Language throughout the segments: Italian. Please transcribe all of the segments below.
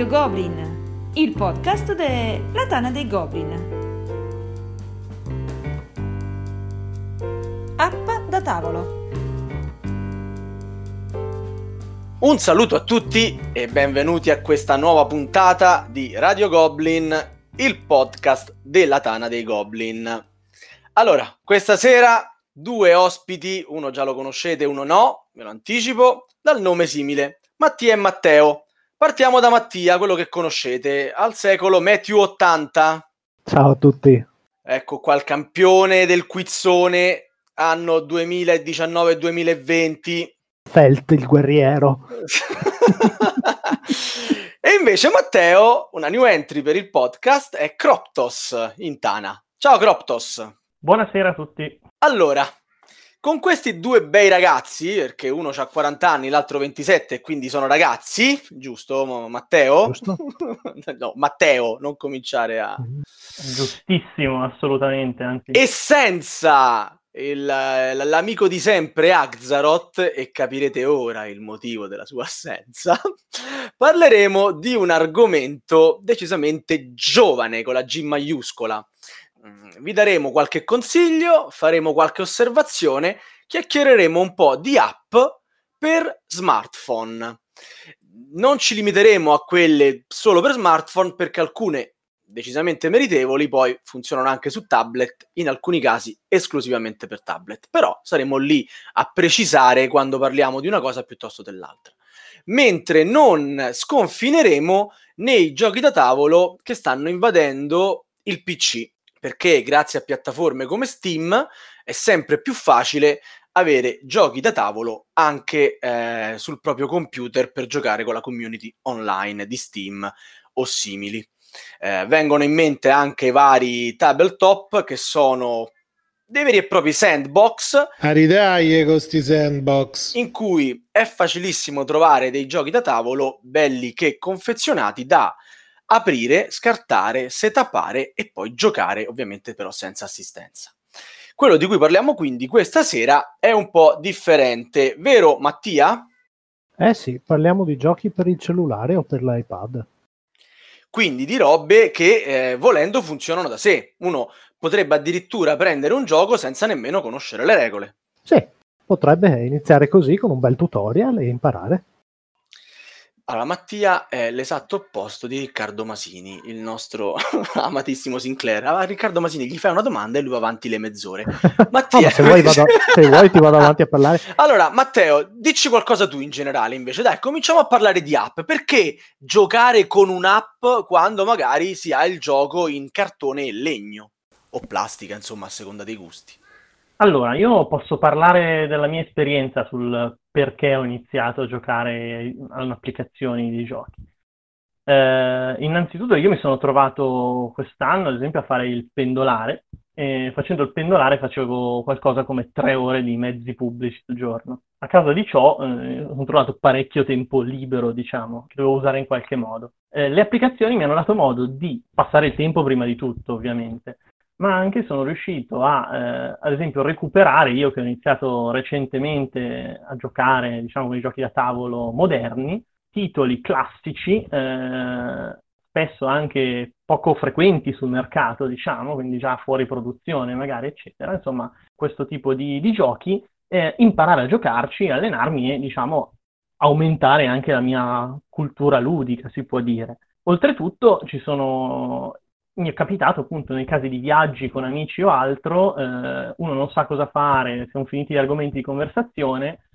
Radio Goblin, il podcast della Tana dei Goblin. App da tavolo. Un saluto a tutti e benvenuti a questa nuova puntata di Radio Goblin, il podcast della Tana dei Goblin. Allora, questa sera due ospiti, uno già lo conoscete, uno no, me lo anticipo, dal nome simile, Mattia e Matteo. Partiamo da Mattia, quello che conoscete, al secolo Matthew 80. Ciao a tutti. Ecco qua il campione del quizzone anno 2019-2020. Felt il guerriero. e invece Matteo, una new entry per il podcast, è Croptos in Tana. Ciao Croptos. Buonasera a tutti. Allora, con questi due bei ragazzi, perché uno ha 40 anni, l'altro 27, e quindi sono ragazzi, giusto Matteo? Giusto. no, Matteo, non cominciare a... Giustissimo, assolutamente. Anzi. E senza il, l'amico di sempre Axaroth, e capirete ora il motivo della sua assenza, parleremo di un argomento decisamente giovane, con la G maiuscola vi daremo qualche consiglio, faremo qualche osservazione, chiacchiereremo un po' di app per smartphone. Non ci limiteremo a quelle solo per smartphone perché alcune decisamente meritevoli poi funzionano anche su tablet, in alcuni casi esclusivamente per tablet, però saremo lì a precisare quando parliamo di una cosa piuttosto dell'altra. Mentre non sconfineremo nei giochi da tavolo che stanno invadendo il PC perché grazie a piattaforme come Steam è sempre più facile avere giochi da tavolo anche eh, sul proprio computer per giocare con la community online di Steam o simili. Eh, vengono in mente anche vari tabletop che sono dei veri e propri sandbox. Aridai con questi sandbox. In cui è facilissimo trovare dei giochi da tavolo belli che confezionati da aprire, scartare, setapare e poi giocare, ovviamente però senza assistenza. Quello di cui parliamo quindi questa sera è un po' differente, vero Mattia? Eh sì, parliamo di giochi per il cellulare o per l'iPad. Quindi di robe che eh, volendo funzionano da sé. Uno potrebbe addirittura prendere un gioco senza nemmeno conoscere le regole. Sì, potrebbe iniziare così con un bel tutorial e imparare. Allora, Mattia è l'esatto opposto di Riccardo Masini, il nostro amatissimo Sinclair. A Riccardo Masini gli fai una domanda e lui va avanti le mezz'ore. Mattia... no, se, vuoi vado, se, vuoi ti vado avanti a parlare. Allora, Matteo, dici qualcosa tu in generale invece. Dai, cominciamo a parlare di app. Perché giocare con un'app quando magari si ha il gioco in cartone e legno? O plastica, insomma, a seconda dei gusti. Allora, io posso parlare della mia esperienza sul perché ho iniziato a giocare a applicazioni di giochi. Eh, innanzitutto io mi sono trovato quest'anno, ad esempio, a fare il pendolare e facendo il pendolare facevo qualcosa come tre ore di mezzi pubblici al giorno. A causa di ciò eh, ho trovato parecchio tempo libero, diciamo, che dovevo usare in qualche modo. Eh, le applicazioni mi hanno dato modo di passare il tempo prima di tutto, ovviamente, ma anche sono riuscito a, eh, ad esempio, recuperare, io che ho iniziato recentemente a giocare, diciamo, con i giochi da tavolo moderni, titoli classici, eh, spesso anche poco frequenti sul mercato, diciamo, quindi già fuori produzione magari, eccetera. Insomma, questo tipo di, di giochi, eh, imparare a giocarci, allenarmi e, diciamo, aumentare anche la mia cultura ludica, si può dire. Oltretutto ci sono mi è capitato appunto nei casi di viaggi con amici o altro, eh, uno non sa cosa fare, sono finiti gli argomenti di conversazione,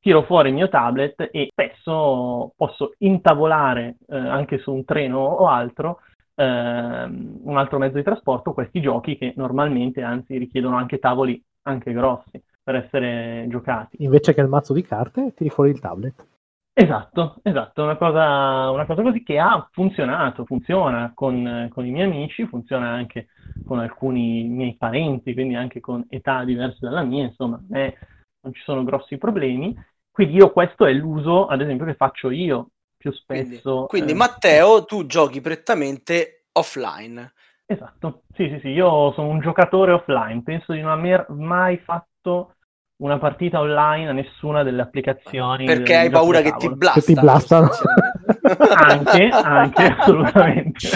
tiro fuori il mio tablet e spesso posso intavolare eh, anche su un treno o altro, eh, un altro mezzo di trasporto, questi giochi che normalmente anzi richiedono anche tavoli anche grossi per essere giocati. Invece che il mazzo di carte, tiri fuori il tablet. Esatto, esatto, una cosa, una cosa così che ha funzionato, funziona con, con, i miei amici, funziona anche con alcuni miei parenti, quindi anche con età diverse dalla mia, insomma, eh, non ci sono grossi problemi. Quindi io questo è l'uso, ad esempio, che faccio io più spesso. Quindi, quindi eh, Matteo, tu giochi prettamente offline. Esatto, sì, sì, sì, io sono un giocatore offline, penso di non aver mai fatto una partita online a nessuna delle applicazioni. Perché hai paura che ti, blasta, che ti blastano. anche, anche, assolutamente.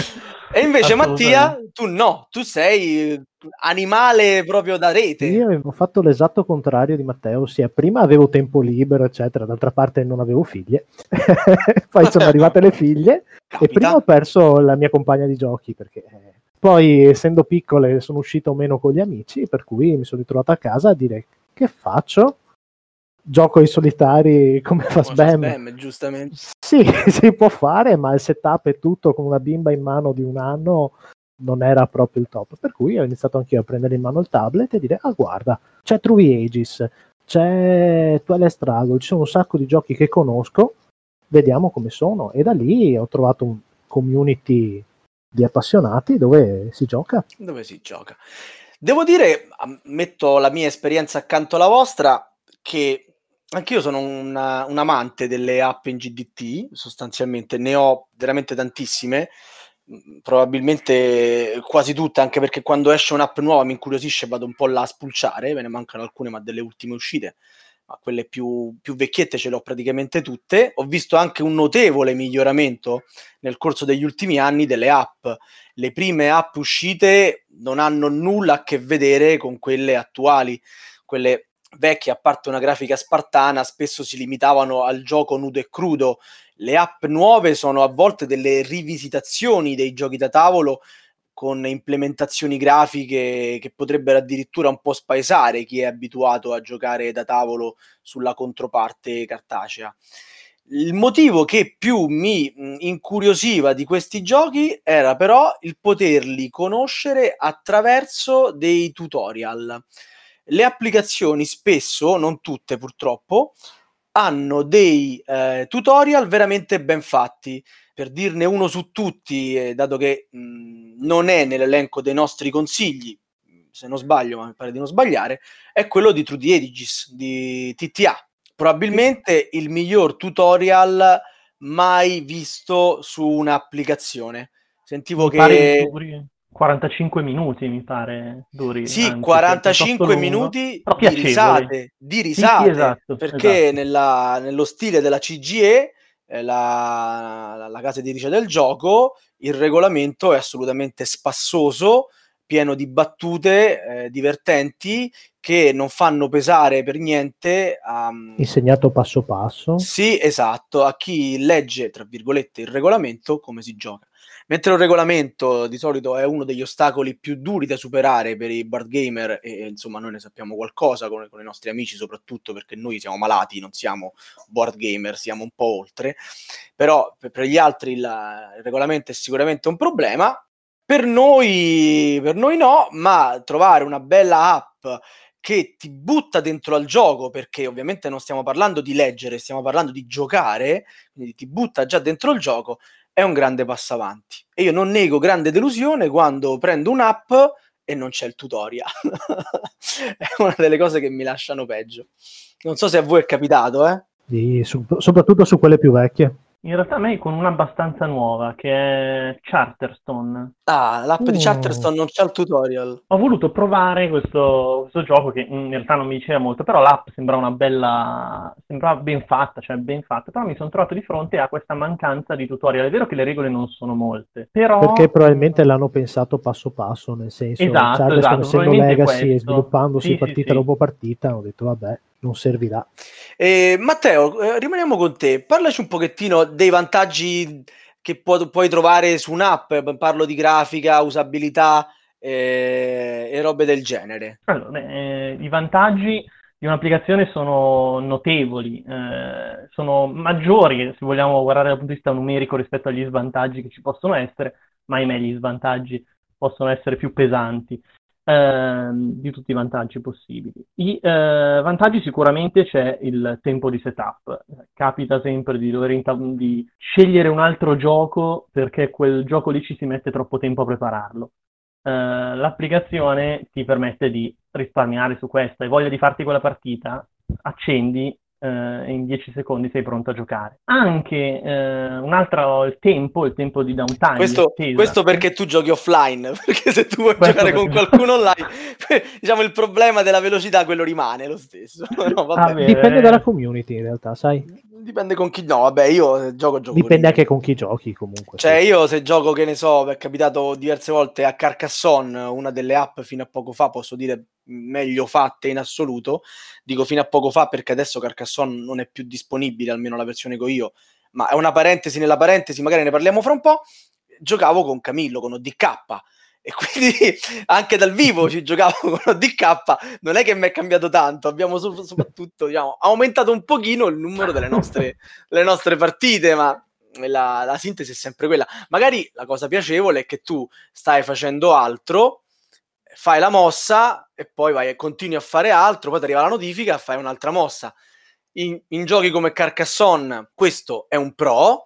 E invece Mattia, tu no, tu sei animale proprio da rete. Io avevo fatto l'esatto contrario di Matteo, ossia prima avevo tempo libero, eccetera, d'altra parte non avevo figlie, poi sono arrivate le figlie Capita. e prima ho perso la mia compagna di giochi perché eh, poi essendo piccole sono uscito meno con gli amici, per cui mi sono ritrovato a casa a dire che faccio? Gioco ai solitari come fa Come Sbam. Sbam, giustamente. Sì, si può fare, ma il setup e tutto con una bimba in mano di un anno non era proprio il top. Per cui ho iniziato anch'io a prendere in mano il tablet e dire: Ah, guarda, c'è True Ages, c'è Twilight Struggle, ci sono un sacco di giochi che conosco, vediamo come sono. E da lì ho trovato un community di appassionati dove si gioca. Dove si gioca? Devo dire, metto la mia esperienza accanto alla vostra, che anch'io sono una- un amante delle app in GDT, sostanzialmente. Ne ho veramente tantissime, probabilmente quasi tutte, anche perché quando esce un'app nuova mi incuriosisce e vado un po' là a spulciare, me ne mancano alcune, ma delle ultime uscite, ma quelle più, più vecchiette ce le ho praticamente tutte. Ho visto anche un notevole miglioramento nel corso degli ultimi anni delle app. Le prime app uscite non hanno nulla a che vedere con quelle attuali, quelle vecchie, a parte una grafica spartana, spesso si limitavano al gioco nudo e crudo. Le app nuove sono a volte delle rivisitazioni dei giochi da tavolo con implementazioni grafiche che potrebbero addirittura un po' spaesare chi è abituato a giocare da tavolo sulla controparte cartacea. Il motivo che più mi mh, incuriosiva di questi giochi era però il poterli conoscere attraverso dei tutorial. Le applicazioni spesso, non tutte purtroppo, hanno dei eh, tutorial veramente ben fatti. Per dirne uno su tutti, eh, dato che mh, non è nell'elenco dei nostri consigli, se non sbaglio, ma mi pare di non sbagliare, è quello di the Ages, di TTA. Probabilmente il miglior tutorial mai visto su un'applicazione. Sentivo Mi che... duri 45 minuti, mi pare duri. Sì, anzi, 45 piuttosto lungo, minuti di risate, di Sì, risate sì, esatto, perché esatto. nella- nello stile della CGE, la, la- la casa editrice del gioco, il regolamento è assolutamente spassoso, pieno di battute eh, divertenti che non fanno pesare per niente a, Insegnato passo passo. sì, esatto, a chi legge, tra virgolette, il regolamento, come si gioca. Mentre il regolamento di solito è uno degli ostacoli più duri da superare per i board gamer, e insomma noi ne sappiamo qualcosa con, con i nostri amici, soprattutto perché noi siamo malati, non siamo board gamer, siamo un po' oltre. Però per, per gli altri il, il regolamento è sicuramente un problema. Per noi, per noi no, ma trovare una bella app che ti butta dentro al gioco, perché ovviamente non stiamo parlando di leggere, stiamo parlando di giocare, quindi ti butta già dentro il gioco, è un grande passo avanti. E io non nego grande delusione quando prendo un'app e non c'è il tutorial. è una delle cose che mi lasciano peggio. Non so se a voi è capitato, eh? Su- soprattutto su quelle più vecchie. In realtà a me con una abbastanza nuova, che è Charterstone. Ah, l'app di Mm. Charterstone non c'ha il tutorial. Ho voluto provare questo, questo gioco che in realtà non mi diceva molto, però l'app sembrava una bella, sembrava ben fatta, cioè ben fatta, però mi sono trovato di fronte a questa mancanza di tutorial. È vero che le regole non sono molte, però... Perché probabilmente l'hanno pensato passo passo, nel senso, Esatto, Charleston esatto, essendo legacy e questo. sviluppandosi Sì, sì, partita sì. dopo partita, hanno detto vabbè, non servirà. Eh, Matteo, eh, rimaniamo con te. Parlaci un pochettino dei vantaggi che pu- puoi trovare su un'app. Parlo di grafica, usabilità eh, e robe del genere. Allora, beh, eh, i vantaggi di un'applicazione sono notevoli, eh, sono maggiori se vogliamo guardare dal punto di vista numerico rispetto agli svantaggi che ci possono essere, ma ahimè gli svantaggi possono essere più pesanti ehm, di tutti i vantaggi possibili. I eh, vantaggi sicuramente c'è il tempo di setup. Capita sempre di dover inta- di scegliere un altro gioco perché quel gioco lì ci si mette troppo tempo a prepararlo. Eh, l'applicazione ti permette di risparmiare su questo. Hai voglia di farti quella partita? Accendi eh, e in 10 secondi sei pronto a giocare. Anche eh, un altro, il tempo, il tempo di downtime. Questo, questo perché tu giochi offline, perché se tu vuoi Questo giocare con qualcuno online, diciamo il problema della velocità quello rimane lo stesso. No, vabbè. Ah, beh. Dipende dalla community in realtà, sai? Dipende con chi. No, vabbè, io gioco gioco. Dipende anche con chi giochi comunque. Cioè, sì. io se gioco, che ne so, è capitato diverse volte a Carcassonne, una delle app fino a poco fa, posso dire meglio fatte in assoluto. Dico fino a poco fa perché adesso Carcassonne non è più disponibile, almeno la versione che ho io. Ma è una parentesi nella parentesi, magari ne parliamo fra un po'. Giocavo con Camillo, con ODK e quindi anche dal vivo ci giocavo con ODK, non è che mi è cambiato tanto, abbiamo soprattutto diciamo, aumentato un pochino il numero delle nostre, delle nostre partite, ma la, la, sintesi è sempre quella. Magari la cosa piacevole è che tu stai facendo altro, fai la mossa e poi vai e continui a fare altro, poi ti arriva la notifica e fai un'altra mossa. In, in giochi come Carcassonne questo è un pro,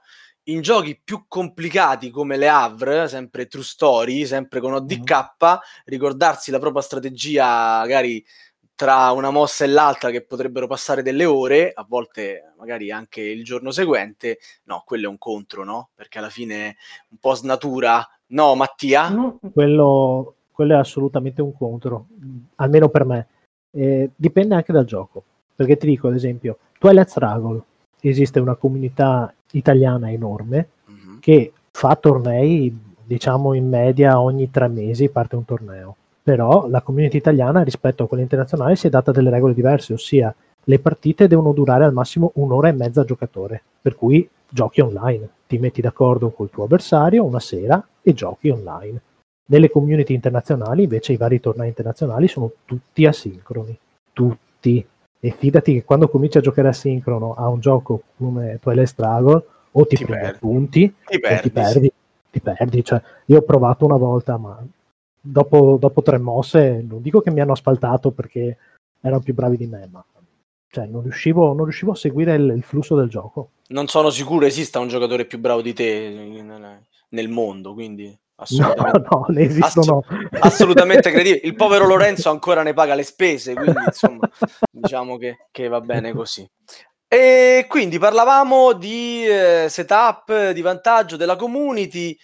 in giochi più complicati come le Havre, sempre True Story, sempre con ODK, mm. ricordarsi la propria strategia, magari tra una mossa e l'altra che potrebbero passare delle ore, a volte magari anche il giorno seguente, no, quello è un contro, no? Perché alla fine un po' snatura, no Mattia? No, quello, quello, è assolutamente un contro, almeno per me. Eh, dipende anche dal gioco, perché ti dico ad esempio, Twilight Struggle, esiste una comunità italiana enorme mm-hmm. che fa tornei, diciamo in media ogni tre mesi parte un torneo. Però la community italiana rispetto a quella internazionale si è data delle regole diverse, ossia le partite devono durare al massimo un'ora e mezza a giocatore, per cui giochi online, ti metti d'accordo col tuo avversario una sera e giochi online. Nelle community internazionali invece i vari tornei internazionali sono tutti asincroni, tutti, e fidati che quando cominci a giocare asincrono a un gioco come Twilight Struggle o ti, ti prendi punti ti perdi, ti perdi, ti perdi. Cioè, io ho provato una volta ma dopo, dopo, tre mosse non dico che mi hanno asfaltato perché erano più bravi di me ma cioè, non, riuscivo, non riuscivo a seguire il, il, flusso del gioco. Non sono sicuro esista un giocatore più bravo di te nel, nel mondo quindi assolutamente, no, no, ne esistono. Assu- assolutamente credibile. Il povero Lorenzo ancora ne paga le spese, quindi insomma, diciamo che, che, va bene così. E quindi parlavamo di eh, setup, di vantaggio della community.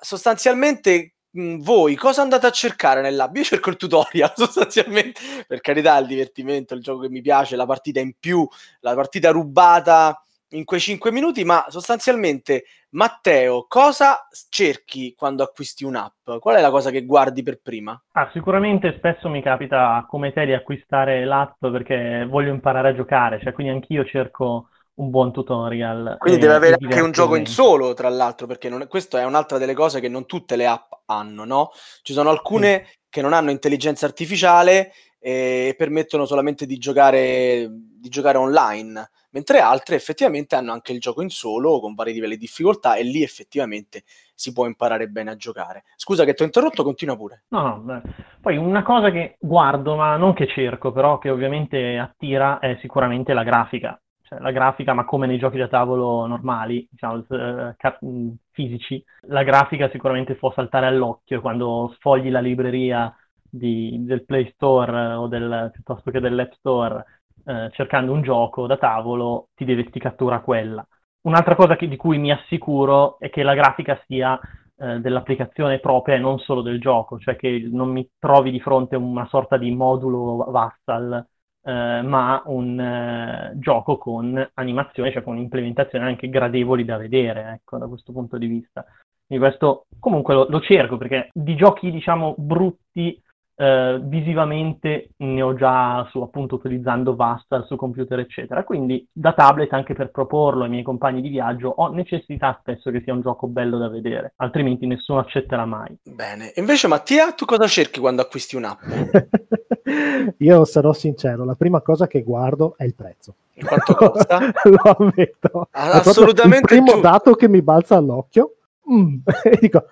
Sostanzialmente, voi cosa andate a cercare nell'app? Io cerco il tutorial, sostanzialmente, per carità, il divertimento, il gioco che mi piace, la partita in più, la partita rubata in quei 5 minuti, ma sostanzialmente, Matteo, cosa cerchi quando acquisti un'app? Qual è la cosa che guardi per prima? Ah, sicuramente spesso mi capita come te di acquistare l'app perché voglio imparare a giocare, cioè quindi anch'io cerco un buon tutorial. Quindi deve avere anche un gioco in solo, tra l'altro, perché non è, questa è un'altra delle cose che non tutte le app hanno, no? Ci sono alcune sì. che non hanno intelligenza artificiale e permettono solamente di giocare, di giocare online mentre altre effettivamente hanno anche il gioco in solo con vari livelli di difficoltà e lì effettivamente si può imparare bene a giocare. Scusa che ti ho interrotto, continua pure. No, no, poi una cosa che guardo, ma non che cerco, però che ovviamente attira è sicuramente la grafica. Cioè, la grafica, ma come nei giochi da tavolo normali, diciamo, eh, fisici, la grafica sicuramente può saltare all'occhio quando sfogli la libreria di, del Play Store o del, piuttosto che dell'App Store eh, cercando un gioco da tavolo, ti devesti cattura quella. Un'altra cosa che, di cui mi assicuro è che la grafica sia eh, dell'applicazione propria e non solo del gioco, cioè che non mi trovi di fronte una sorta di modulo Vassal, eh, ma un eh, gioco con animazioni, cioè con implementazioni anche gradevoli da vedere, ecco, da questo punto di vista. Quindi questo comunque lo, lo cerco perché di giochi, diciamo, brutti eh, visivamente ne ho già su appunto utilizzando Vasta su computer eccetera. Quindi da tablet anche per proporlo ai miei compagni di viaggio ho necessità spesso che sia un gioco bello da vedere altrimenti nessuno accetterà mai. Bene. Invece Mattia tu cosa cerchi quando acquisti un'app? io sarò sincero la prima cosa che guardo è il prezzo. Quanto costa? lo ammetto. Assolutamente il primo giusto. dato che mi balza all'occhio. Mm, e dico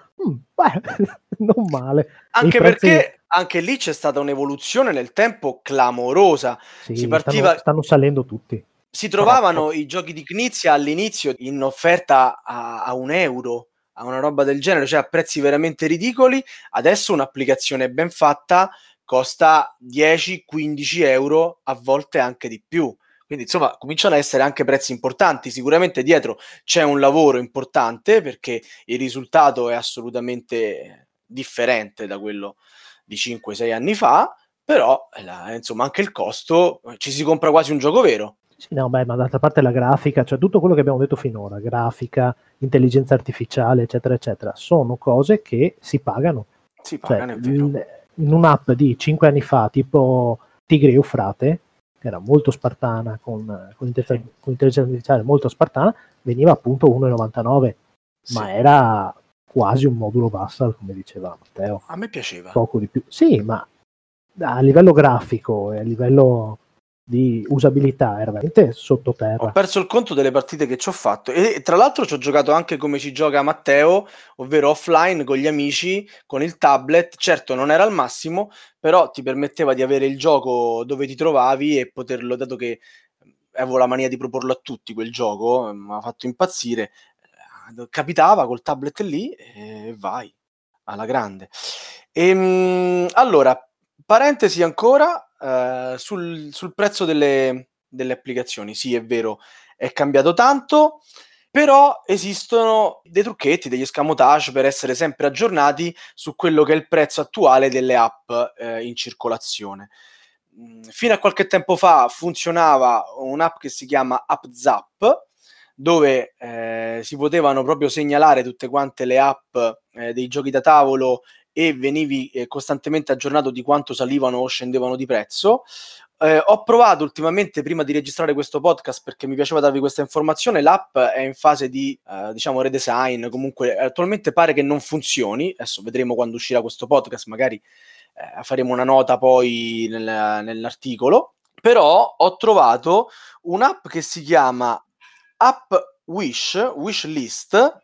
beh, non male anche prezzi... perché anche lì c'è stata un'evoluzione nel tempo clamorosa. Sì, si partiva... stanno, stanno salendo tutti. Si trovavano Troppo. i giochi di Knizia all'inizio in offerta a, a un euro, a una roba del genere, cioè a prezzi veramente ridicoli. Adesso un'applicazione ben fatta costa 10-15 euro, a volte anche di più. Quindi insomma cominciano ad essere anche prezzi importanti. Sicuramente dietro c'è un lavoro importante perché il risultato è assolutamente differente da quello di 5-6 anni fa, però la, insomma anche il costo, ci si compra quasi un gioco vero. Sì, no, beh, ma d'altra parte la grafica, cioè tutto quello che abbiamo detto finora, grafica, intelligenza artificiale, eccetera, eccetera, sono cose che si pagano. Si Cioè, pagano, è vero. il- in un'app di 5 anni fa, tipo Tigre e Eufrate, era molto spartana, con, con intelligenza, con intelligenza artificiale molto spartana, veniva appunto 1,99, ma Sì. era quasi un modulo Vassal, come diceva Matteo, A me piaceva. poco di più. Sì, ma a livello grafico e a livello di usabilità era veramente Ho sottoterra. perso il conto delle partite che ci ho fatto e tra l'altro ci ho giocato anche come ci gioca Matteo, ovvero offline con gli amici, con il tablet. Certo non era al massimo, però ti permetteva di avere il gioco dove ti trovavi e poterlo, dato che avevo la mania di proporlo a tutti quel gioco, mi ha fatto impazzire. eh, Capitava col tablet lì e vai alla grande. Ehm, allora, parentesi ancora eh, sul, sul prezzo delle, delle applicazioni. Sì, è vero, è cambiato tanto, però esistono dei trucchetti, degli escamotage per essere sempre aggiornati su quello che è il prezzo attuale delle app eh, in circolazione. Mm, Fino a qualche tempo fa funzionava un'app che si chiama AppZap, dove eh, si potevano proprio segnalare tutte quante le app eh, dei giochi da tavolo e venivi eh, costantemente aggiornato di quanto salivano o scendevano di prezzo. Eh, ho provato ultimamente, prima di registrare questo podcast, perché mi piaceva darvi questa informazione, l'app è in fase di, eh, diciamo, redesign, comunque attualmente pare che non funzioni, adesso vedremo quando uscirà questo podcast, magari eh, faremo una nota poi nel- nell'articolo, però ho trovato un'app che si chiama App Wish, Wish List,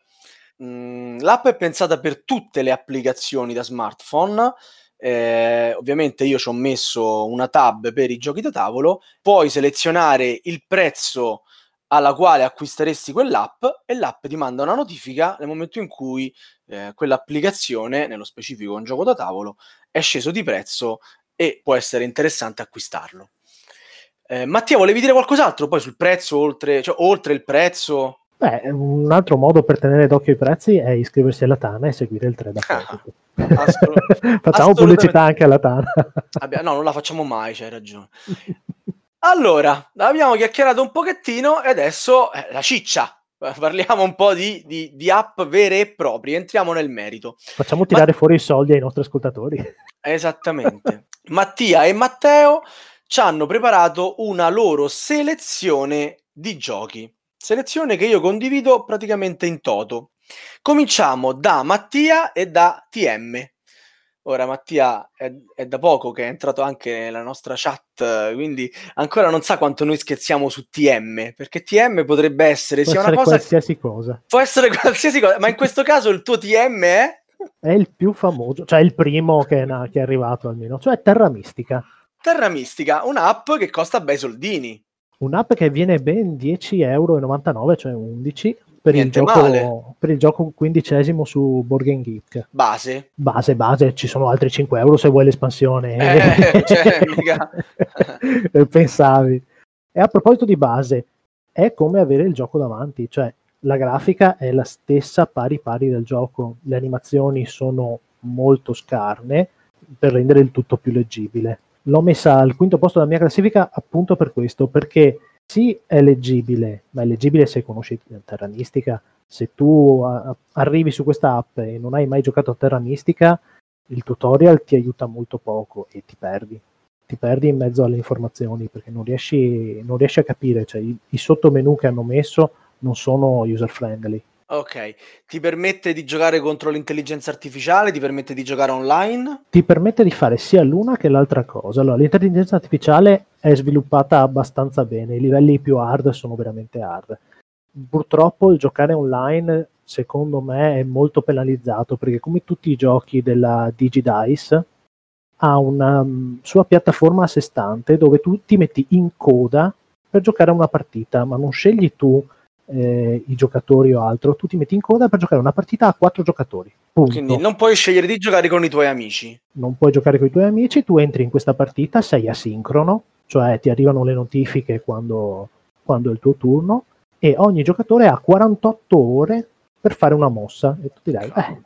Mm, l'app è pensata per tutte le applicazioni da smartphone. eh, ovviamente io ci ho messo una tab per i giochi da tavolo. Puoi selezionare il prezzo alla quale acquisteresti quell'app e l'app ti manda una notifica nel momento in cui eh, quell'applicazione, nello specifico un gioco da tavolo, è sceso di prezzo e può essere interessante acquistarlo. Eh, Mattia, volevi dire qualcos'altro poi sul prezzo, oltre, cioè, oltre il prezzo? Beh, un altro modo per tenere d'occhio i prezzi è iscriversi alla Tana e seguire il 3 da poco. Assolut- Facciamo pubblicità anche alla Tana. Abbia- no, non la facciamo mai, c'hai ragione. Allora, abbiamo chiacchierato un pochettino e adesso eh, la ciccia. Parliamo un po' di, di- di app vere e proprie, entriamo nel merito. Facciamo tirare fuori i soldi ai nostri ascoltatori. Esattamente. Mattia e Matteo ci hanno preparato una loro selezione di giochi. Selezione che io condivido praticamente in toto. Cominciamo da Mattia e da TM. Ora Mattia è, è da poco che è entrato anche nella nostra chat, quindi ancora non sa quanto noi scherziamo su TM, perché TM potrebbe essere Può sia essere una cosa... qualsiasi cosa. Può essere qualsiasi cosa, ma in questo caso il tuo TM è... È il più famoso, cioè il primo che è, na- che è arrivato almeno, cioè Terra Mistica. Terra Mistica, un'app che costa bei soldini. Un'app che viene ben 10,99 euro, cioè 11 per il, gioco, per il gioco quindicesimo su Board Game Geek. Base. Base, base, ci sono altri 5 euro se vuoi l'espansione. Eh, cioè. Pensavi. E a proposito di base, è come avere il gioco davanti, cioè la grafica è la stessa pari pari del gioco, le animazioni sono molto scarne per rendere il tutto più leggibile. L'ho messa al quinto posto della mia classifica appunto per questo, perché sì è leggibile, ma è leggibile se conosci Terra Mistica. Se tu a- arrivi su questa app e non hai mai giocato a Terra Mistica, il tutorial ti aiuta molto poco e ti perdi. Ti perdi in mezzo alle informazioni perché non riesci, non riesci a capire, cioè i, i sottomenu che hanno messo non sono user friendly. Ok, ti permette di giocare contro l'intelligenza artificiale, ti permette di giocare online? Ti permette di fare sia l'una che l'altra cosa. Allora, l'intelligenza artificiale è sviluppata abbastanza bene, i livelli più hard sono veramente hard. Purtroppo il giocare online, secondo me, è molto penalizzato perché come tutti i giochi della DigiDice ha una mm, sua piattaforma a sé stante dove tu ti metti in coda per giocare una partita, ma non scegli tu eh, i giocatori o altro, tu ti metti in coda per giocare una partita a quattro giocatori. Punto Quindi non puoi scegliere di giocare con i tuoi amici. non puoi giocare con i tuoi amici, tu entri in questa partita, sei asincrono, cioè ti arrivano le notifiche quando, quando è il tuo turno e ogni giocatore ha 48 ore per fare una mossa e tu dirai, eh,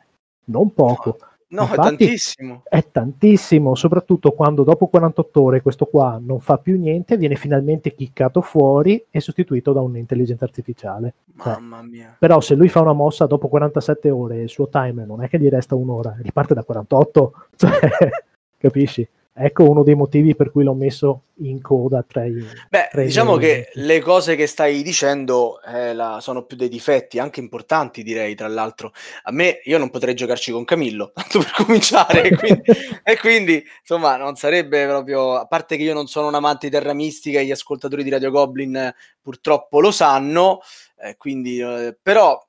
non poco, No, Infatti, è tantissimo. È tantissimo, soprattutto quando dopo 48 ore questo qua non fa più niente, viene finalmente chiccato fuori e sostituito da un'intelligenza artificiale. Cioè, Mamma mia. però se lui fa una mossa dopo 47 ore il suo timer non è che gli resta un'ora, riparte da 48, cioè, capisci? Ecco uno dei motivi per cui l'ho messo in coda tra i... Beh, tra i diciamo miei che le cose che stai dicendo eh, la- sono più dei difetti, anche importanti direi, tra l'altro. A me, io non potrei giocarci con Camillo, tanto per cominciare, e quindi, e quindi, insomma, non sarebbe proprio... A parte che io non sono un amante di Terra Mistica e gli ascoltatori di Radio Goblin eh, purtroppo lo sanno, eh, quindi... eh, però...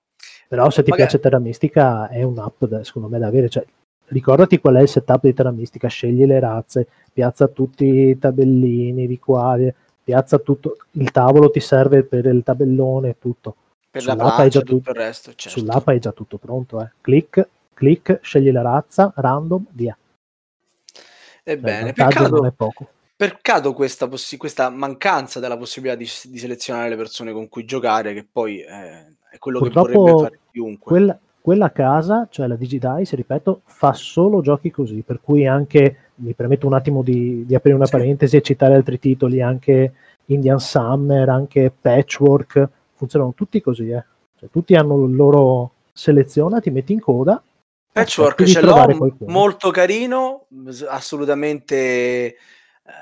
Però se ti magari- piace Terra Mistica è un'app da- secondo me da avere, cioè, ricordati qual è il setup di Terra Mistica, scegli le razze, piazza tutti i tabellini di qua, piazza tutto, il tavolo ti serve per il tabellone, tutto. Per la Sull'app già e tutto tutto- il resto, certo. Sull'app hai già tutto pronto, eh. clic, clic, scegli la razza, random, via. Cioè, Ebbene, vantaggio non è peccato, poco. peccato questa, possi- questa mancanza della possibilità di, di selezionare le persone con cui giocare, che poi eh, è quello che Purtroppo vorrebbe fare chiunque. Quella, quella casa, cioè la Digidice, ripeto, fa solo giochi così, per cui anche, mi permetto un attimo di, di aprire una Sì. parentesi e citare altri titoli, anche Indian Summer, anche Patchwork, funzionano tutti così, eh. Cioè, tutti hanno il loro seleziona, ti metti in coda. Patchwork di ce l'ho, qualcuno. molto carino, assolutamente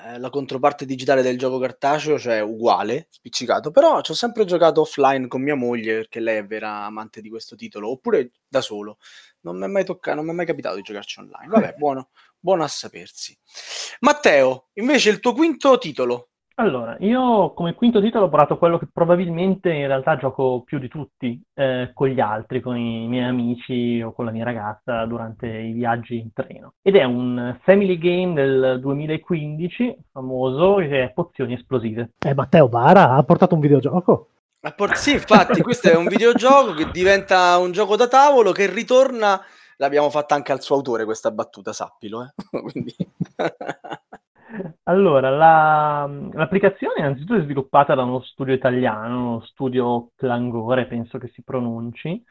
eh, la controparte digitale del gioco cartaceo, cioè uguale, spiccicato, però ci ho sempre giocato offline con mia moglie perché lei è vera amante di questo titolo, oppure da solo. Non mi è mai toccato, non mi è mai capitato di giocarci online. Vabbè, buono, buono a sapersi. Matteo, invece il tuo quinto titolo. Allora, io come quinto titolo ho portato quello che probabilmente in realtà gioco più di tutti eh, con gli altri, con i miei amici o con la mia ragazza durante i viaggi in treno. Ed è un family game del 2015, famoso, che è Pozioni Esplosive. Eh, Matteo Bara ha portato un videogioco. Por- sì, infatti, questo è un videogioco che diventa un gioco da tavolo che ritorna. L'abbiamo fatta anche al suo autore questa battuta, sappilo. Eh? Quindi... Allora, la- l'applicazione innanzitutto è sviluppata da uno studio italiano, uno studio Clangore, penso che si pronunci,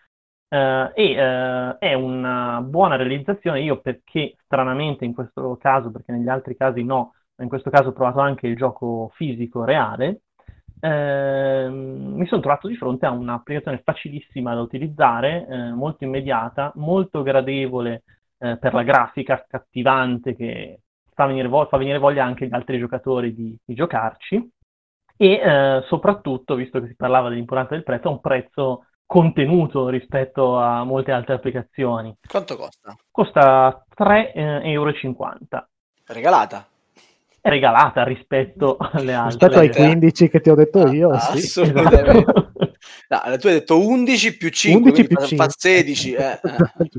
eh, e eh, è una buona realizzazione. Io perché stranamente in questo caso, perché negli altri casi no, ma in questo caso ho provato anche il gioco fisico reale, ehm, mi sono trovato di fronte a un'applicazione facilissima da utilizzare, eh, molto immediata, molto gradevole eh, per la grafica, accattivante che fa venire, vo- fa venire voglia anche agli altri giocatori di, di giocarci e eh, soprattutto, visto che si parlava dell'importanza del prezzo, ha un prezzo contenuto rispetto a molte altre applicazioni. Quanto costa? Costa 3,50 euro. Regalata. È regalata rispetto alle altre. Rispetto ai Assolutamente. 15 che ti ho detto Ah, io, ah, sì. assolutamente. Esatto. No, tu hai detto 11 più 5, 11 quindi più fa- 5. fa 16. eh, eh.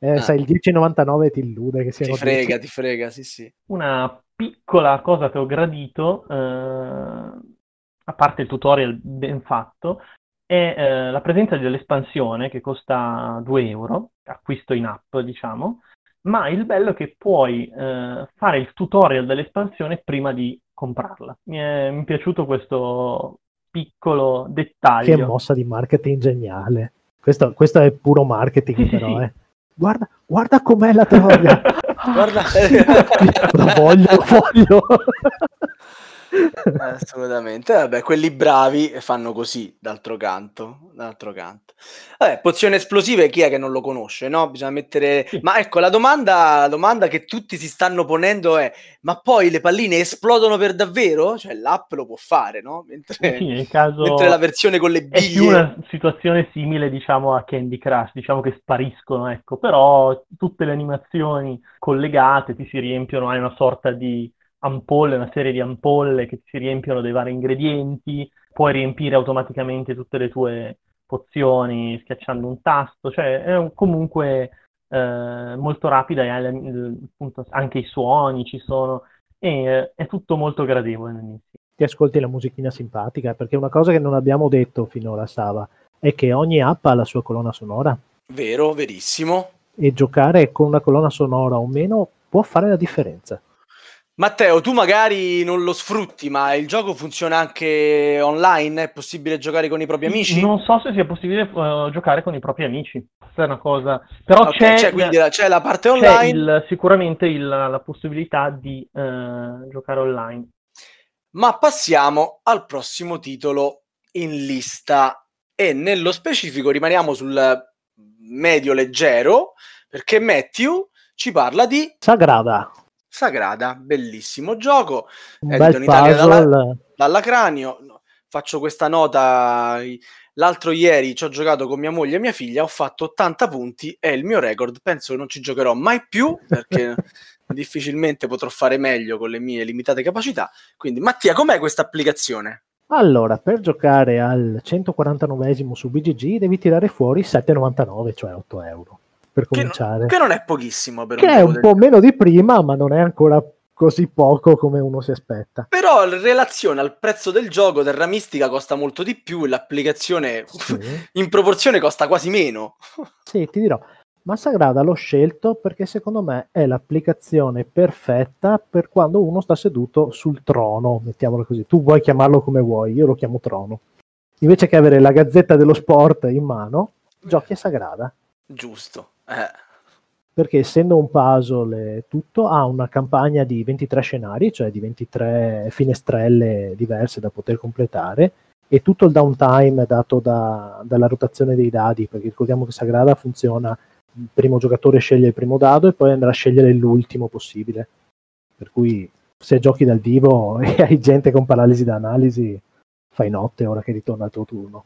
Eh, Ah. Sai, il 10,99 ti illude che Ti frega, 10. ti frega, sì, sì. Una piccola cosa che ho gradito, eh, a parte il tutorial ben fatto, è eh, la presenza dell'espansione che costa 2 euro, acquisto in app, diciamo, ma il bello è che puoi eh, fare il tutorial dell'espansione prima di comprarla. Mi è, mi è piaciuto questo piccolo Che dettaglio. mossa di marketing geniale. Questo, questo è puro marketing, sì, però, sì. eh. Guarda, guarda com'è la troia. Guarda. la voglio, la voglio. Assolutamente, vabbè, quelli bravi fanno così, d'altro canto, d'altro canto. Vabbè, pozioni esplosive, chi è che non lo conosce, no? Bisogna mettere... Sì. Ma ecco, la domanda, la domanda che tutti si stanno ponendo è, ma poi le palline esplodono per davvero? Cioè l'app lo può fare, no? Mentre, Sì, caso mentre la versione con le è più biglie... una situazione simile, diciamo, a Candy Crush, diciamo che spariscono, ecco, però tutte le animazioni collegate ti si riempiono, hai una sorta di ampolle, una serie di ampolle che ti si riempiono dei vari ingredienti, puoi riempire automaticamente tutte le tue pozioni schiacciando un tasto, cioè è un- comunque eh, molto rapida e appunto, anche i suoni ci sono e eh, è tutto molto gradevole. Ti ascolti la musichina simpatica, perché una cosa che non abbiamo detto finora, Sava, è che ogni app ha la sua colonna sonora Vero, verissimo. e giocare con una colonna sonora o meno può fare la differenza. Matteo, tu magari non lo sfrutti, ma il gioco funziona anche online? È possibile giocare con i propri amici? Non so se sia possibile uh, giocare con i propri amici. Questa è una cosa. Però okay, c'è, c'è, quindi la, c'è la parte online. Il, sicuramente il, la possibilità di uh, giocare online. Ma passiamo al prossimo titolo in lista. E nello specifico rimaniamo sul medio leggero, perché Matthew ci parla di Sagrada. Sagrada, bellissimo gioco, Un edito in Italia dalla, dalla, Cranio. Faccio questa nota, l'altro ieri ci ho giocato con mia moglie e mia figlia, ho fatto 80 punti, è il mio record, penso che non ci giocherò mai più perché difficilmente potrò fare meglio con le mie limitate capacità. Quindi Mattia, com'è questa applicazione? Allora, per giocare al 149esimo su BGG devi tirare fuori 7,99, cioè 8 euro per cominciare. Che, che non è pochissimo, per che è un po' meno di prima, ma non è ancora così poco come uno si aspetta. Però in relazione al prezzo del gioco, Terra Mistica costa molto di più e l'applicazione sì. in proporzione costa quasi meno. Sì, ti dirò. Massagrada l'ho scelto perché secondo me è l'applicazione perfetta per quando uno sta seduto sul trono, mettiamolo così. Tu vuoi chiamarlo come vuoi, io lo chiamo trono. Invece che avere la gazzetta dello sport in mano, giochi a Sagrada. Giusto. Eh. Perché essendo un puzzle e tutto, ha una campagna di 23 scenari, cioè di 23 finestrelle diverse da poter completare, e tutto il downtime dato da, dalla rotazione dei dadi, perché ricordiamo che Sagrada funziona, il primo giocatore sceglie il primo dado e poi andrà a scegliere l'ultimo possibile. Per cui se giochi dal vivo e hai gente con paralisi da analisi, fai notte ora che ritorna il tuo turno.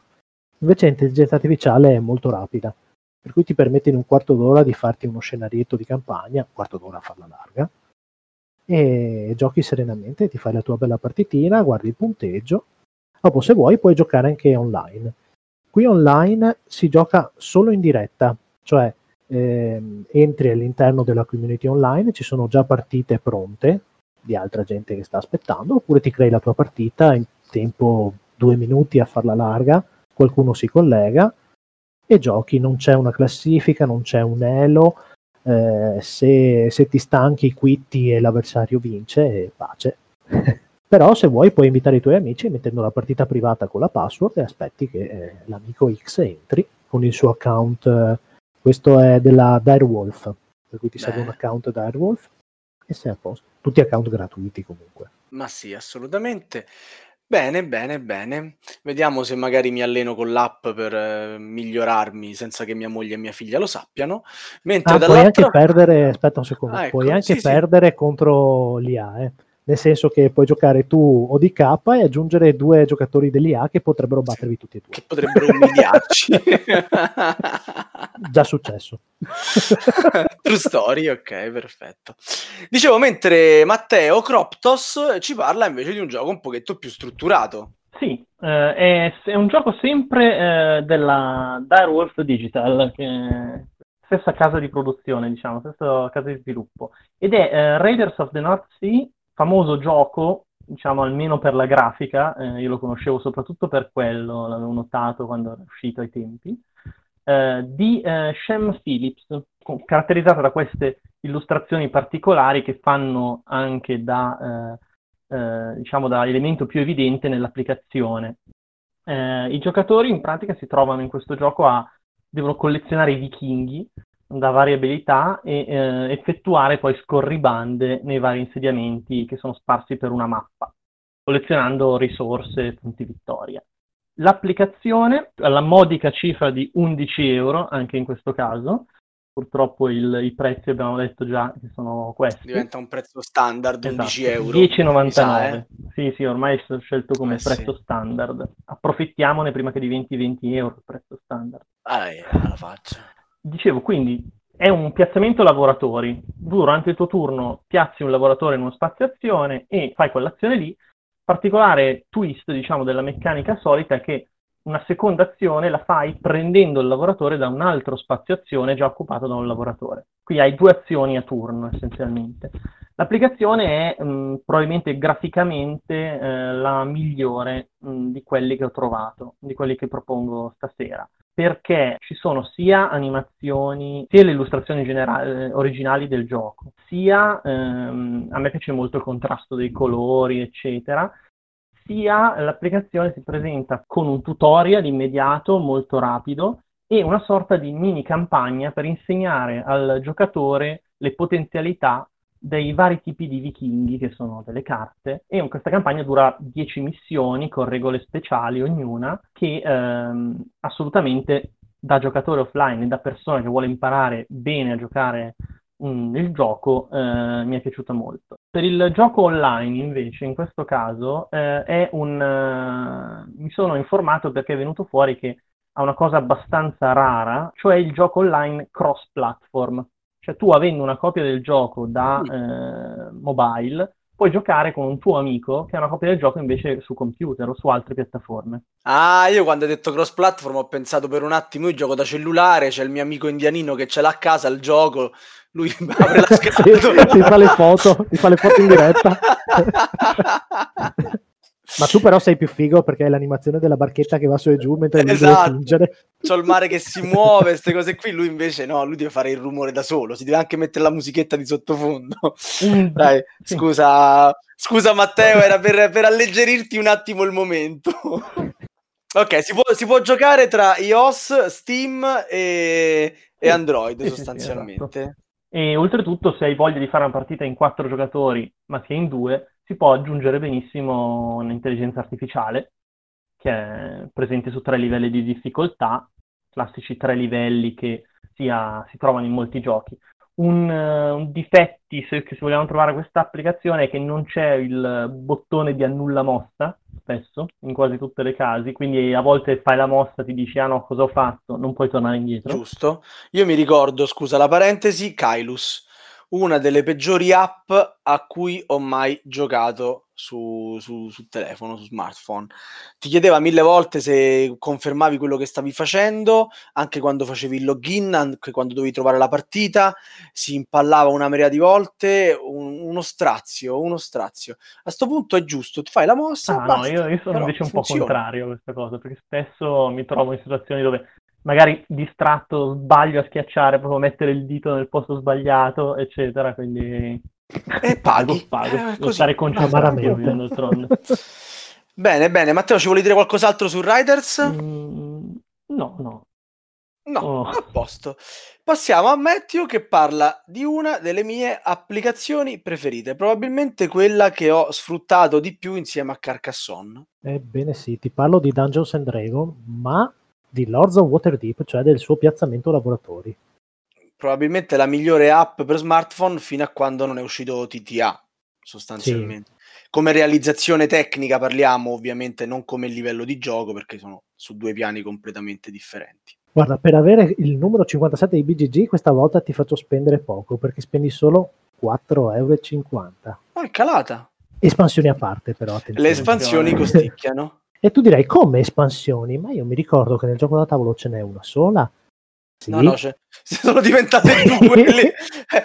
Invece l'intelligenza artificiale è molto rapida per cui ti permette in un quarto d'ora di farti uno scenarietto di campagna, un quarto d'ora a farla larga, e giochi serenamente, ti fai la tua bella partitina, guardi il punteggio, dopo se vuoi puoi giocare anche online. Qui online si gioca solo in diretta, cioè ehm, entri all'interno della community online, ci sono già partite pronte di altra gente che sta aspettando, oppure ti crei la tua partita in tempo due minuti a farla larga, qualcuno si collega e giochi, non c'è una classifica, non c'è un elo, eh, se, se, ti stanchi quitti e l'avversario vince, e pace. Però se vuoi puoi invitare i tuoi amici mettendo la partita privata con la password e aspetti che eh, l'amico X entri con il suo account. Questo è della Direwolf, per cui ti serve un account Direwolf e sei a posto. Tutti account gratuiti comunque. Ma sì, assolutamente. Bene, bene, bene. Vediamo se magari mi alleno con l'app per eh, migliorarmi senza che mia moglie e mia figlia lo sappiano. Mentre ah, puoi anche perdere, aspetta un secondo, ah, ecco, puoi anche sì, perdere sì. contro l'IA, eh nel senso che puoi giocare tu o di K e aggiungere due giocatori dell'IA che potrebbero battervi tutti e due. Che potrebbero umiliarci. Già successo. True story, ok, perfetto. Dicevo, mentre Matteo Croptos ci parla invece di un gioco un pochetto più strutturato. Sì, eh, è, è, un gioco sempre eh, della Direwolf Digital, che stessa casa di produzione, diciamo, stessa casa di sviluppo, ed è eh, Raiders of the North Sea famoso gioco, diciamo almeno per la grafica, eh, io lo conoscevo soprattutto per quello, l'avevo notato quando era uscito ai tempi, eh, di eh, Shem Phillips, caratterizzata da queste illustrazioni particolari che fanno anche da, eh, eh, diciamo, da elemento più evidente nell'applicazione. Eh, I giocatori in pratica si trovano in questo gioco a devono collezionare i vichinghi da varie abilità e eh, effettuare poi scorribande nei vari insediamenti che sono sparsi per una mappa, collezionando risorse e punti vittoria. L'applicazione, alla modica cifra di 11 euro, anche in questo caso, purtroppo il, i prezzi abbiamo detto già che sono questi. Diventa un prezzo standard, esatto. 11 euro. 10,99. Sa, eh? Sì, sì, ormai è scelto come eh, prezzo sì. standard. Approfittiamone prima che diventi 20 euro il prezzo standard. Ah, alla faccia. Dicevo, quindi è un piazzamento lavoratori. Durante il tuo turno piazzi un lavoratore in uno spazio azione e fai quell'azione lì. Particolare twist, diciamo, della meccanica solita è che una seconda azione la fai prendendo il lavoratore da un altro spazio azione già occupato da un lavoratore. Qui hai due azioni a turno essenzialmente. L'applicazione è mh, probabilmente graficamente eh, la migliore mh, di quelli che ho trovato, di quelli che propongo stasera perché ci sono sia animazioni, sia le illustrazioni generali, originali del gioco, sia ehm, a me piace molto il contrasto dei colori, eccetera, sia l'applicazione si presenta con un tutorial immediato, molto rapido, e una sorta di mini campagna per insegnare al giocatore le potenzialità dei vari tipi di vichinghi che sono delle carte e questa campagna dura 10 missioni con regole speciali ognuna che ehm, assolutamente da giocatore offline e da persona che vuole imparare bene a giocare um, il gioco eh, mi è piaciuta molto. Per il gioco online invece in questo caso eh, è un... Uh, mi sono informato perché è venuto fuori che ha una cosa abbastanza rara, cioè il gioco online cross-platform. Cioè tu avendo una copia del gioco da eh, mobile, puoi giocare con un tuo amico che ha una copia del gioco invece su computer o su altre piattaforme. Ah, io quando hai detto cross platform ho pensato per un attimo, io gioco da cellulare, c'è il mio amico indianino che ce l'ha a casa il gioco, lui apre la scatola. ti fa le foto, ti fa le foto in diretta. Ma tu però sei più figo perché è l'animazione della barchetta che va su e giù mentre lui esatto. deve fingere. C'ho il mare che si muove, queste cose qui. Lui invece no, lui deve fare il rumore da solo. Si deve anche mettere la musichetta di sottofondo. Mm. Dai, scusa, scusa Matteo, era per, per alleggerirti un attimo il momento. ok, si può, si può, giocare tra iOS, Steam e, e Android sostanzialmente. Esatto. E oltretutto, se hai voglia di fare una partita in quattro giocatori, ma sia in due, si può aggiungere benissimo un'intelligenza artificiale che è presente su tre livelli di difficoltà, classici tre livelli che sia, si trovano in molti giochi. Un, uh, un difetti, se, se, vogliamo trovare questa applicazione, è che non c'è il bottone di annulla mossa, spesso, in quasi tutte le casi, quindi a volte fai la mossa, ti dici, ah no, cosa ho fatto, non puoi tornare indietro. Giusto. Io mi ricordo, scusa la parentesi, Kailus una delle peggiori app a cui ho mai giocato su, su, su, telefono, su smartphone. Ti chiedeva mille volte se confermavi quello che stavi facendo, anche quando facevi il login, anche quando dovevi trovare la partita, si impallava una marea di volte, un, uno strazio, uno strazio. A questo punto è giusto, ti fai la mossa. Ah, no, io, io sono invece un funziona. po' contrario a questa cosa, perché spesso mi trovo in situazioni dove magari distratto sbaglio a schiacciare, proprio mettere il dito nel posto sbagliato, eccetera, quindi... E paghi. pago, eh, devo stare concentrato Bene, bene. Matteo, ci vuoi dire qualcos'altro su Riders? Mm, no, no. No, oh. a posto. Passiamo a Matthew che parla di una delle mie applicazioni preferite, probabilmente quella che ho sfruttato di più insieme a Carcassonne. Ebbene sì, ti parlo di Dungeons and Dragons, ma di Lords of Waterdeep, cioè del suo piazzamento lavoratori. Probabilmente la migliore app per smartphone fino a quando non è uscito TTA, sostanzialmente. Sì. Come realizzazione tecnica parliamo, ovviamente non come livello di gioco, perché sono su due piani completamente differenti. Guarda, per avere il numero 57 di BGG questa volta ti faccio spendere poco, perché spendi solo 4,50 euro. Ma è calata. Espansioni a parte, però. Le espansioni costicchiano. E tu direi come espansioni? Ma io mi ricordo che nel gioco da tavolo ce n'è una sola. Sì. No, no, cioè, sono diventate due quelle.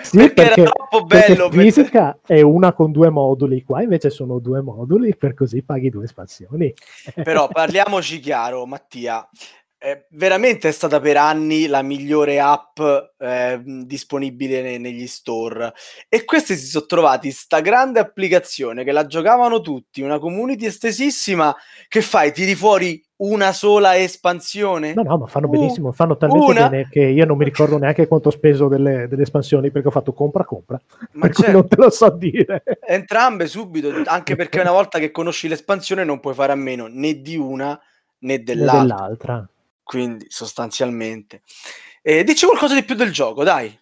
sì, perché, perché, era troppo bello. Fisica per... è una con due moduli, qua invece sono due moduli, per così paghi due espansioni. Però parliamoci chiaro, Mattia eh, veramente è stata per anni la migliore app eh, disponibile ne- negli store e questi si sono trovati sta grande applicazione che la giocavano tutti, una community estesissima che fai, tiri fuori una sola espansione? No, no, ma fanno benissimo, fanno talmente una... bene che io non mi ricordo neanche quanto ho speso delle, delle espansioni perché ho fatto compra compra, ma certo. non te lo so dire. Entrambe subito, anche perché una volta che conosci l'espansione non puoi fare a meno né di una né dell'altra. Né dell'altra quindi sostanzialmente. Eh, dici qualcosa di più del gioco, dai.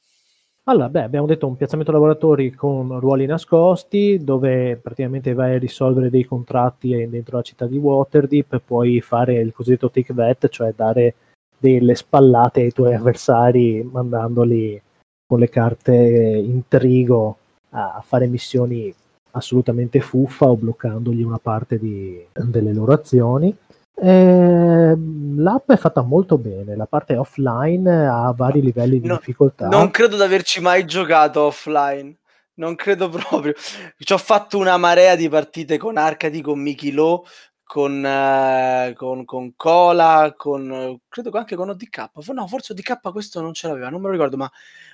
Allora, beh, abbiamo detto un piazzamento lavoratori con ruoli nascosti, dove praticamente vai a risolvere dei contratti dentro la città di Waterdeep, puoi fare il cosiddetto take that, cioè dare delle spallate ai tuoi avversari mandandoli con le carte intrigo a fare missioni assolutamente fuffa o bloccandogli una parte di, delle loro azioni. Eh, l'app è fatta molto bene, la parte offline ha vari livelli di no, difficoltà. Non credo di averci mai giocato offline, non credo proprio. Ci ho fatto una marea di partite con Arcadi, con Mickey Low, con, eh, con, con Cola, con credo anche con ODK. No, forse ODK questo non ce l'aveva, non me lo ricordo, ma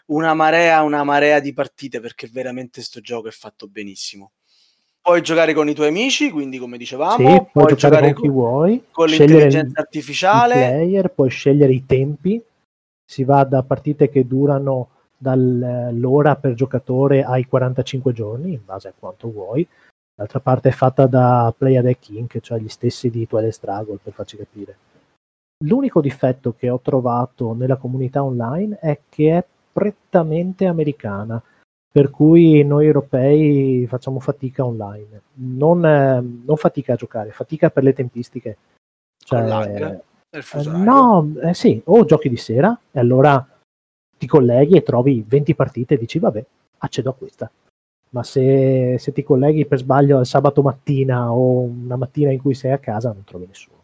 una marea, una marea di partite perché veramente sto gioco è fatto benissimo. Puoi giocare con i tuoi amici, quindi come dicevamo, Sì, puoi, puoi giocare giocare con chi vuoi, con l'intelligenza artificiale. player, puoi scegliere i tempi, si va da partite che durano dall'ora per giocatore ai 45 giorni, in base a quanto vuoi. D'altra parte è fatta da Playa Deck Inc., cioè gli stessi di Twilight Struggle, per farci capire. L'unico difetto che ho trovato nella comunità online è che è prettamente americana, per cui noi europei facciamo fatica online. Non, eh, non fatica a giocare, fatica per le tempistiche. Cioè, lag eh, no, eh, sì, o giochi di sera e allora ti colleghi e trovi 20 partite e dici vabbè, accedo a questa. Ma se, se ti colleghi per sbaglio al sabato mattina o una mattina in cui sei a casa non trovi nessuno.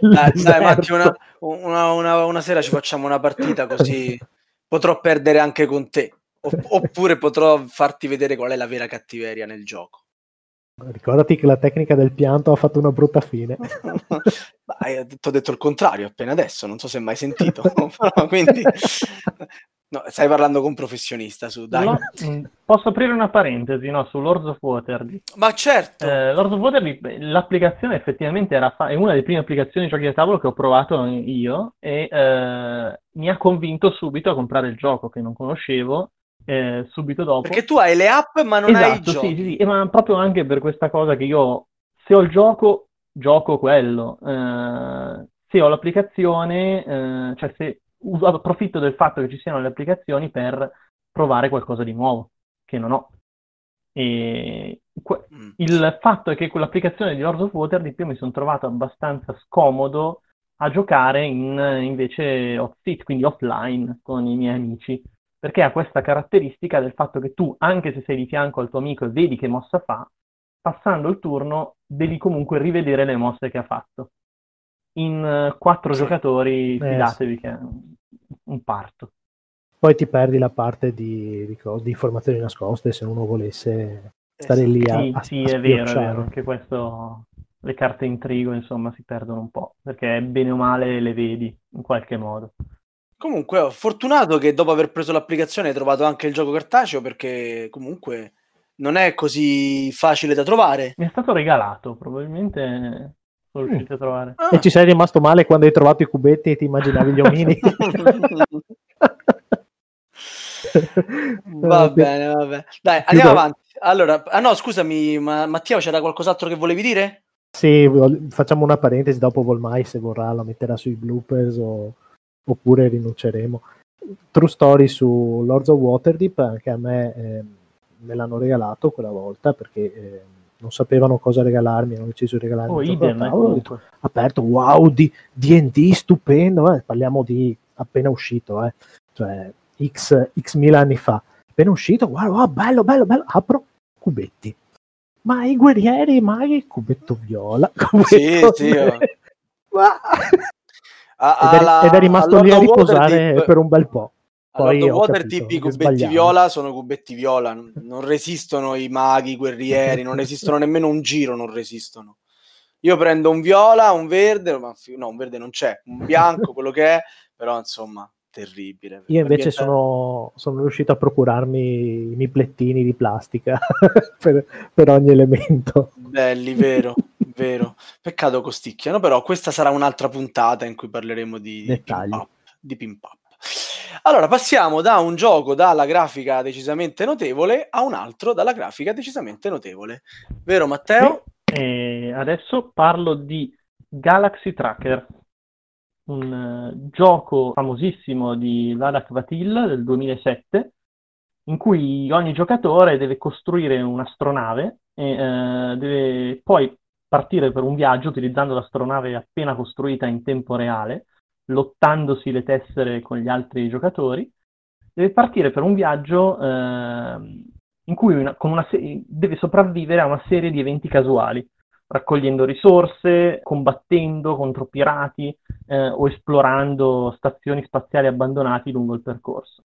Dai, dai Matti, una, una- una- una sera ci facciamo una partita così potrò perdere anche con te. Opp- oppure potrò farti vedere qual è la vera cattiveria nel gioco. Ricordati che la tecnica del pianto ha fatto una brutta fine. Hai- ti ho detto il contrario appena adesso, non so se hai mai sentito. Quindi, no, stai parlando con un professionista su, dai. Lo- mm, posso aprire una parentesi no, su Lords of Waterdeep? Ma certo, Eh, Lords of Waterdeep, eh, l'applicazione effettivamente era fa- è una delle prime applicazioni di giochi da tavolo che ho provato io e eh, mi ha convinto subito a comprare il gioco che non conoscevo eh, subito dopo. perché tu hai le app ma non hai i Esatto, giochi. sì, sì, sì, ma proprio anche per questa cosa che io, se ho il gioco, gioco quello. Eh, se ho l'applicazione, eh, cioè se uso- approfitto del fatto che ci siano le applicazioni per provare qualcosa di nuovo, che non ho. E que- Mm. il fatto è che con l'applicazione di Lords of Waterdeep io mi sono trovato abbastanza scomodo a giocare in, invece off-sit, quindi offline con i miei amici, perché ha questa caratteristica del fatto che tu, anche se sei di fianco al tuo amico e vedi che mossa fa, passando il turno devi comunque rivedere le mosse che ha fatto. In eh, quattro Sì. giocatori, Eh, fidatevi che è un- parto. Poi ti perdi la parte di, di informazioni nascoste se uno volesse stare Esatto. lì a, Sì, a- sì, a è vero, è vero, anche questo, le carte intrigo, insomma, si perdono un po', perché bene o male le vedi in qualche modo. Comunque, ho fortunato che dopo aver preso l'applicazione hai trovato anche il gioco cartaceo perché comunque non è così facile da trovare. Mi è stato regalato, probabilmente sono Mm. riuscito a trovare. Ah. E ci sei rimasto male quando hai trovato i cubetti e ti immaginavi gli omini? Va bene, va bene. Dai, andiamo avanti. Allora, ah no, scusami, ma Mattia, c'era qualcos'altro che volevi dire? Sì, facciamo una parentesi, dopo Volmai se vorrà la metterà sui bloopers o- oppure rinunceremo. True story su Lords of Waterdeep, anche a me eh, me l'hanno regalato quella volta perché eh, non sapevano cosa regalarmi, hanno deciso di regalarmi Oh, idem, tavolo, ho detto, aperto, wow, di D&D stupendo, eh, parliamo di appena uscito, eh, cioè x, x mila anni fa, appena uscito, guarda, wow, bello, bello, bello, apro, cubetti. Ma i guerrieri, maghi, cubetto viola, cubetto sì, oh. Ma- A- ed, è, alla- ed è rimasto lì a riposare Waterdeep- per un bel po'. Poi Lord Waterdeep i cubetti viola sono cubetti viola, non- resistono i maghi, i guerrieri, non resistono nemmeno un giro, non resistono. Io prendo un viola, un verde, no, un verde non c'è, un bianco, quello che è, però insomma, terribile. Io invece sono, sono riuscito a procurarmi i miplettini di plastica per, per ogni elemento. Belli, vero, vero. Peccato costicchiano, però questa sarà un'altra puntata in cui parleremo di Dettagli. pimp up, di pimp up. Allora, passiamo da un gioco dalla grafica decisamente notevole a un altro dalla grafica decisamente notevole. Vero Matteo? E adesso parlo di Galaxy Tracker, un eh, gioco famosissimo di Vladak Vatil del 2007, in cui ogni giocatore deve costruire un'astronave e eh, deve poi partire per un viaggio utilizzando l'astronave appena costruita in tempo reale, lottandosi le tessere con gli altri giocatori. Deve partire per un viaggio ehm, in cui una- una se- deve sopravvivere a una serie di eventi casuali, raccogliendo risorse, combattendo contro pirati eh, o esplorando stazioni spaziali abbandonate lungo il percorso.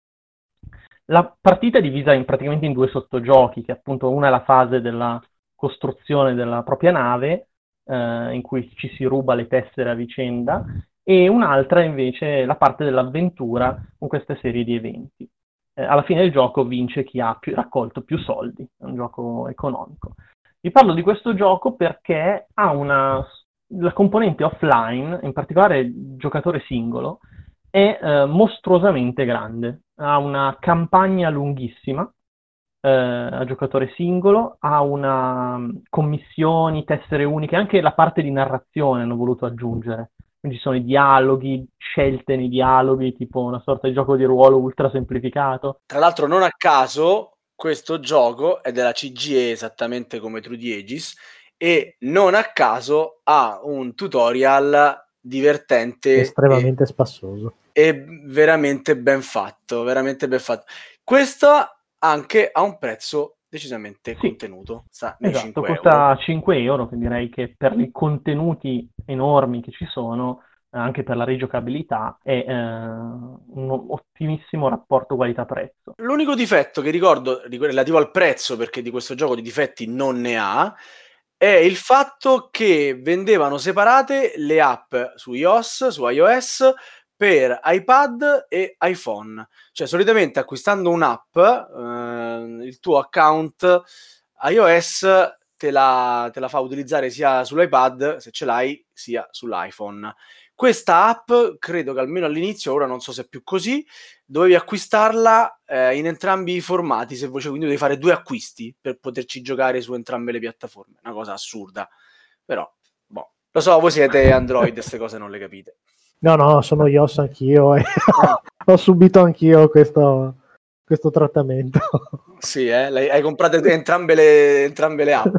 La partita è divisa in, praticamente in due sottogiochi, che appunto una è la fase della costruzione della propria nave eh, in cui ci si ruba le tessere a vicenda, e un'altra invece la parte dell'avventura con queste serie di eventi. Eh, alla fine del gioco vince chi ha più, raccolto più soldi, è un gioco economico. Vi parlo di questo gioco perché ha una la componente offline, in particolare giocatore singolo, è eh, mostruosamente grande. Ha una campagna lunghissima eh, a giocatore singolo, ha una mm, commissioni, tessere uniche, anche la parte di narrazione hanno voluto aggiungere. Quindi ci sono i dialoghi, scelte nei dialoghi, tipo una sorta di gioco di ruolo ultra semplificato. Tra l'altro, non a caso, questo gioco è della CGE esattamente come True Aegis e non a caso ha un tutorial divertente estremamente e, spassoso e veramente ben fatto veramente ben fatto questo anche ha un prezzo decisamente sì. contenuto sta esatto, 5 costa euro. 5 euro che direi che per i contenuti enormi che ci sono anche per la rigiocabilità è eh, un ottimissimo rapporto qualità-prezzo. L'unico difetto che ricordo relativo al prezzo, perché di questo gioco di difetti non ne ha, è il fatto che vendevano separate le app su iOS, su iOS per iPad e iPhone. Cioè, solitamente acquistando un'app, eh, il tuo account iOS te la, te la, fa utilizzare sia sull'iPad, se ce l'hai, sia sull'iPhone. Questa app, credo che almeno all'inizio, ora non so se è più così, dovevi acquistarla eh, in entrambi i formati, se volevi, quindi dovevi fare due acquisti per poterci giocare su entrambe le piattaforme. Una cosa assurda. Però, boh. Lo so, voi siete Android, queste cose non le capite. No, no, sono iOS anch'io e ah. ho subito anch'io questo, questo trattamento. Sì, eh? hai comprato entrambe le, entrambe le app.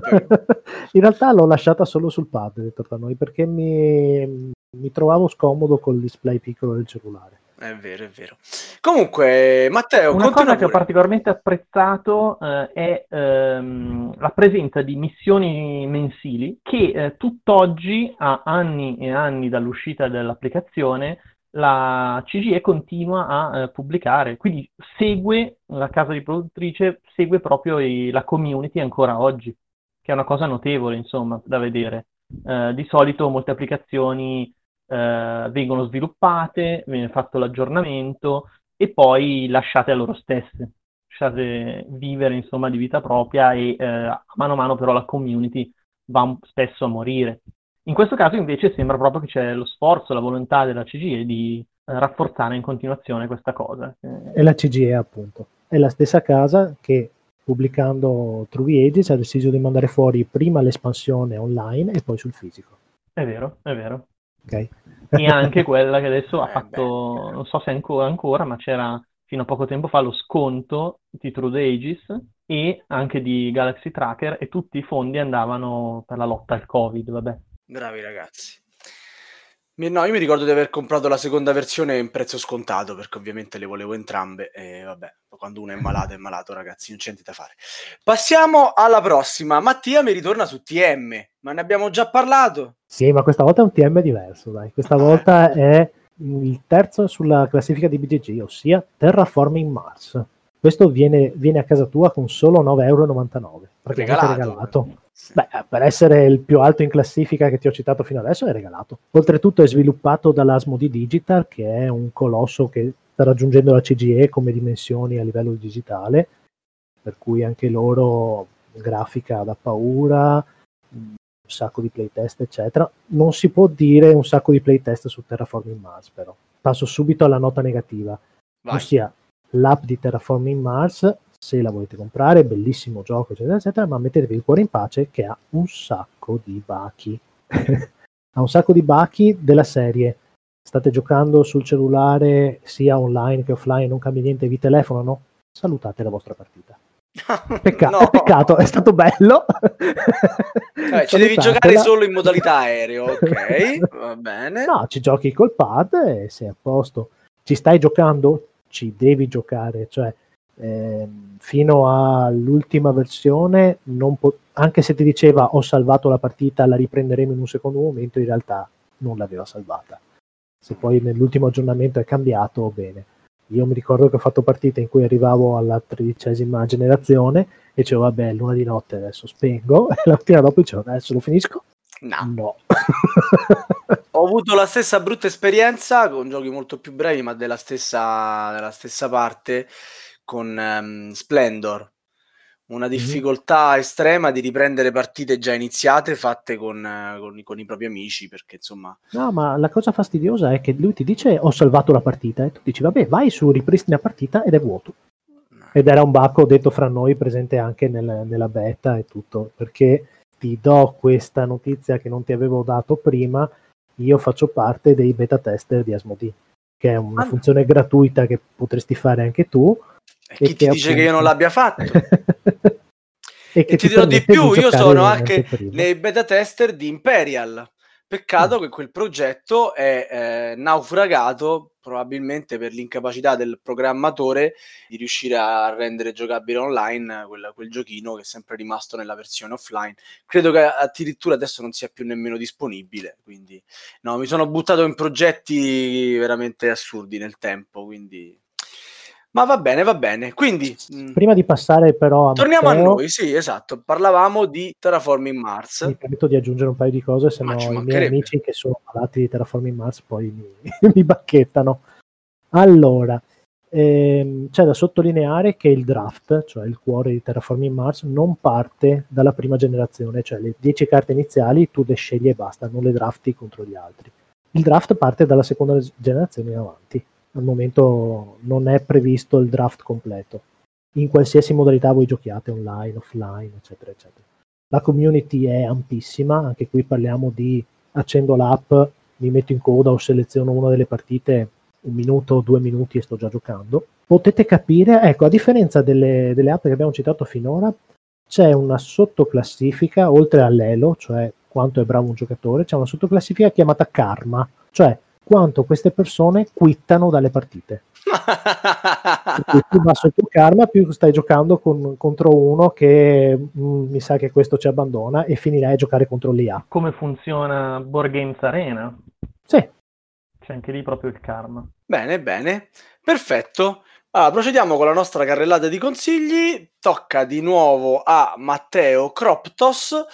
In realtà l'ho lasciata solo sul pad, detto tra noi, perché mi, mi trovavo scomodo col display piccolo del cellulare. È vero, è vero. Comunque, Matteo, una cosa che ho particolarmente apprezzato eh, è ehm, la presenza di missioni mensili che eh, tutt'oggi, a anni e anni dall'uscita dell'applicazione, la CGE continua a eh, pubblicare, quindi segue la casa di produttrice, segue proprio i, la community ancora oggi, che è una cosa notevole, insomma, da vedere. Eh, di solito molte applicazioni eh, vengono sviluppate, viene fatto l'aggiornamento e poi lasciate a loro stesse, lasciate vivere insomma di vita propria e eh, mano a mano però la community va spesso a morire. In questo caso invece sembra proprio che c'è lo sforzo, la volontà della CGE di eh, rafforzare in continuazione questa cosa. E la CGE appunto, è la stessa casa che pubblicando True Ages ha deciso di mandare fuori prima l'espansione online e poi sul fisico. È vero, è vero. Okay. e anche quella che adesso ha eh, fatto, non so se ancora, ancora, ma c'era fino a poco tempo fa lo sconto di True the Aegis e anche di Galaxy Tracker e tutti i fondi andavano per la lotta al Covid, vabbè. Bravi ragazzi. No, io mi ricordo di aver comprato la seconda versione in prezzo scontato perché ovviamente le volevo entrambe e vabbè, quando uno è malato è malato ragazzi, non c'è niente da fare. Passiamo alla prossima. Mattia mi ritorna su TM, ma ne abbiamo già parlato? Sì, ma questa volta è un TM diverso, dai. Questa volta è il terzo sulla classifica di BGG, ossia Terraforming Mars. Questo viene, viene a casa tua con solo 9,99 euro. Regalato. regalato. Beh, per essere il più alto in classifica che ti ho citato fino adesso è regalato. Oltretutto è sviluppato dall'Asmodi Digital, che è un colosso che sta raggiungendo la CGE come dimensioni a livello digitale, per cui anche loro grafica da paura, un sacco di playtest, eccetera. Non si può dire un sacco di playtest su Terraforming Mars, però. Passo subito alla nota negativa, Vai. ossia l'app di Terraforming Mars se la volete comprare, bellissimo gioco, eccetera, eccetera, ma mettetevi il cuore in pace che ha un sacco di bachi. ha un sacco di bachi della serie. State giocando sul cellulare sia online che offline, non cambia niente, vi telefonano? Salutate la vostra partita. Pecca- no. Peccato, è stato bello. Vabbè, ci devi giocare solo in modalità aereo, ok? Va bene. No, ci giochi col pad e sei a posto. Ci stai giocando? Ci devi giocare, cioè eh, fino all'ultima versione, po- anche se ti diceva ho salvato la partita, la riprenderemo in un secondo momento, in realtà non l'aveva salvata. Se poi nell'ultimo aggiornamento è cambiato, bene. Io mi ricordo che ho fatto partite in cui arrivavo alla tredicesima generazione e dicevo vabbè, luna di notte adesso spengo, e la mattina dopo dicevo adesso lo finisco. No. No. Ho avuto la stessa brutta esperienza con giochi molto più brevi, ma della stessa, della stessa parte con ehm, Splendor. Una difficoltà estrema di riprendere partite già iniziate fatte con, con i- con i propri amici, perché insomma No, ma la cosa fastidiosa è che lui ti dice ho salvato la partita e tu dici vabbè vai su ripristina partita ed è vuoto. Ed era un bacco detto fra noi presente anche nel- nella beta e tutto, perché ti do questa notizia che non ti avevo dato prima, io faccio parte dei beta tester di Asmodee, che è una Ah. funzione gratuita che potresti fare anche tu. E chi ti dice che io non l'abbia fatto? e E ti dirò di più, io sono anche nei beta tester di Imperial. Peccato Mm. che quel progetto è eh, naufragato probabilmente per l'incapacità del programmatore di riuscire a rendere giocabile online quel, quel giochino che è sempre rimasto nella versione offline. Credo che addirittura adesso non sia più nemmeno disponibile. Quindi, no, mi sono buttato in progetti veramente assurdi nel tempo. Quindi, ma va bene, va bene. Quindi, mm, Prima di passare però a torniamo a Matteo, noi. Sì, esatto. Parlavamo di Terraforming Mars. mi permetto di aggiungere un paio di cose, se Ma no i miei amici che sono malati di Terraforming Mars poi mi, mi bacchettano. Allora, ehm, c'è da sottolineare che il draft, cioè il cuore di Terraforming Mars, non parte dalla prima generazione, cioè le 10 carte iniziali tu le scegli e basta, non le drafti contro gli altri. Il draft parte dalla seconda generazione in avanti. Al momento non è previsto il draft completo. In qualsiasi modalità voi giochiate, online, offline, eccetera, eccetera. La community è ampissima, anche qui parliamo di accendo l'app, mi metto in coda o seleziono una delle partite un minuto, due minuti e sto già giocando. Potete capire, ecco, a differenza delle, delle app che abbiamo citato finora, c'è una sottoclassifica, oltre all'elo, cioè quanto è bravo un giocatore, c'è una sottoclassifica chiamata karma, cioè quanto queste persone quittano dalle partite. Più basso il tuo karma, più stai giocando con- contro uno che mm, mi sa che questo ci abbandona e finirai a giocare contro l'IA. Come funziona Board Games Arena? Sì, C'è anche lì proprio il karma. bene, bene. Perfetto. Allora, procediamo con la nostra carrellata di consigli. Tocca di nuovo a Matteo Croptos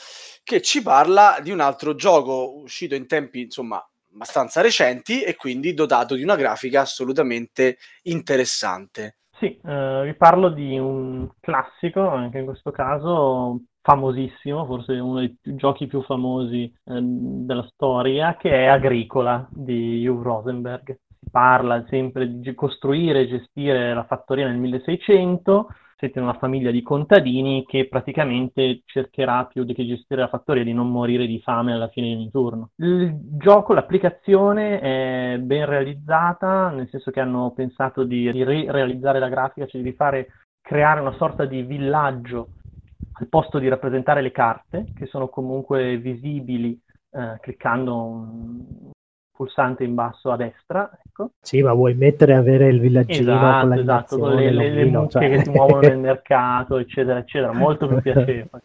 che ci parla di un altro gioco uscito in tempi, insomma, abbastanza recenti e quindi dotato di una grafica assolutamente interessante. Sì, eh, vi parlo di un classico, anche in questo caso famosissimo, forse uno dei giochi più famosi eh, della storia, che è Agricola di Hugh Rosenberg. Si parla sempre di costruire e gestire la fattoria nel 1600. Siete una famiglia di contadini che praticamente cercherà più di che gestire la fattoria di non morire di fame alla fine di ogni turno. Il gioco, l'applicazione è ben realizzata, nel senso che hanno pensato di di realizzare la grafica, cioè di fare creare una sorta di villaggio al posto di rappresentare le carte, che sono comunque visibili eh, cliccando un pulsante in basso a destra. Ecco. sì, ma vuoi mettere avere il villaggino con Esatto, la esatto, con le, le- le mucche cioè. che si muovono nel mercato, eccetera, eccetera, molto più piacevole.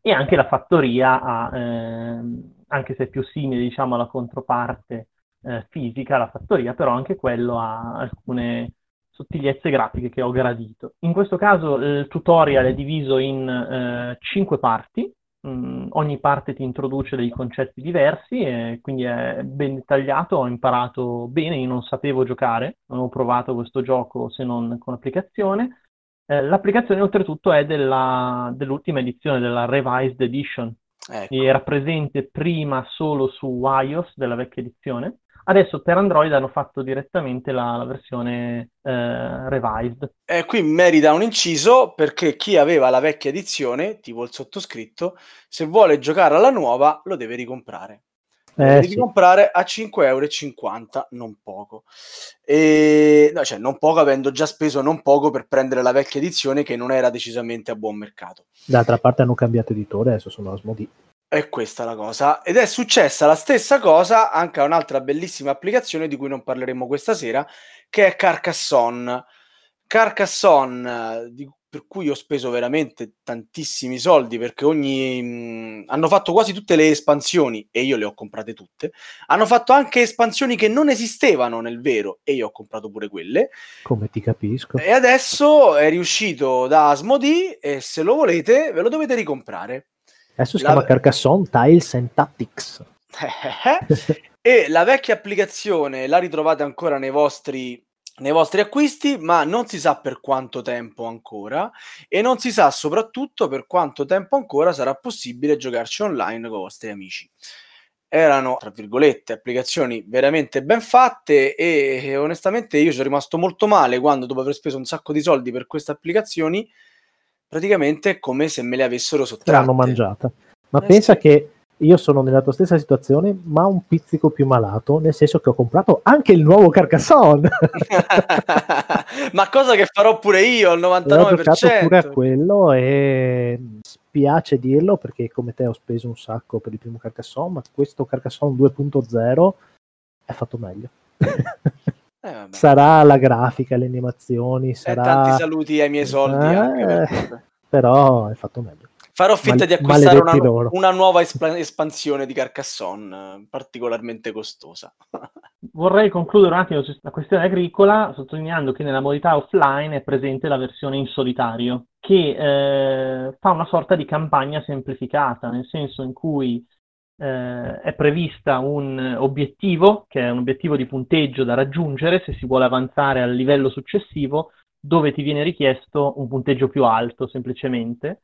E anche la fattoria ha, ehm, anche se è più simile, diciamo, alla controparte eh, fisica, la fattoria, però anche quello ha alcune sottigliezze grafiche che ho gradito. In questo caso il tutorial è diviso in eh, cinque parti, Mm, ogni parte ti introduce dei concetti diversi e quindi è ben dettagliato, ho imparato bene, io non sapevo giocare, non ho provato questo gioco se non con applicazione. Eh, l'applicazione oltretutto è della- dell'ultima edizione, della Revised Edition, Ecco. era presente prima solo su iOS della vecchia edizione. Adesso per Android hanno fatto direttamente la, la versione eh, revised. E qui merita un inciso perché chi aveva la vecchia edizione, tipo il sottoscritto, se vuole giocare alla nuova lo deve ricomprare. Eh, devi sì. ricomprare a 5,50 euro, non poco. E, no, cioè, non poco avendo già speso non poco per prendere la vecchia edizione che non era decisamente a buon mercato. D'altra parte hanno cambiato editore, adesso sono Asmodee. È questa la cosa. Ed è successa la stessa cosa anche a un'altra bellissima applicazione di cui non parleremo questa sera, che è Carcassonne. Carcassonne, di- per cui ho speso veramente tantissimi soldi perché ogni... mh, hanno fatto quasi tutte le espansioni e io le ho comprate tutte. Hanno fatto anche espansioni che non esistevano nel vero e io ho comprato pure quelle. Come ti capisco. E adesso è riuscito da Asmodee e se lo volete ve lo dovete ricomprare. Adesso si La- chiama Carcassonne Tiles and Tactics. e la vecchia applicazione la ritrovate ancora nei vostri, nei vostri acquisti, ma non si sa per quanto tempo ancora e non si sa soprattutto per quanto tempo ancora sarà possibile giocarci online con i vostri amici. Erano, tra virgolette, applicazioni veramente ben fatte e, e onestamente io sono rimasto molto male quando dopo aver speso un sacco di soldi per queste applicazioni, praticamente è come se me le avessero Te sottratte. l'hanno mangiata. Ma Eh, pensa sì. che io sono nella tua stessa situazione, ma un pizzico più malato, nel senso che ho comprato anche il nuovo Carcassonne. Ma cosa che farò pure io al E ho giocato pure a 99%. quello e spiace dirlo perché come te ho speso un sacco per il primo Carcassonne, ma questo Carcassonne 2.0 è fatto meglio. Eh, vabbè. sarà la grafica, le animazioni, Eh, sarà... tanti saluti ai miei soldi Eh, però è fatto meglio. Farò finta Mal- di acquistare una, una nuova espa- espansione di Carcassonne, particolarmente costosa. Vorrei concludere un attimo la questione agricola sottolineando che nella modalità offline è presente la versione in solitario, che eh, fa una sorta di campagna semplificata, nel senso in cui eh, è prevista un obiettivo, che è un obiettivo di punteggio da raggiungere se si vuole avanzare al livello successivo, dove ti viene richiesto un punteggio più alto semplicemente,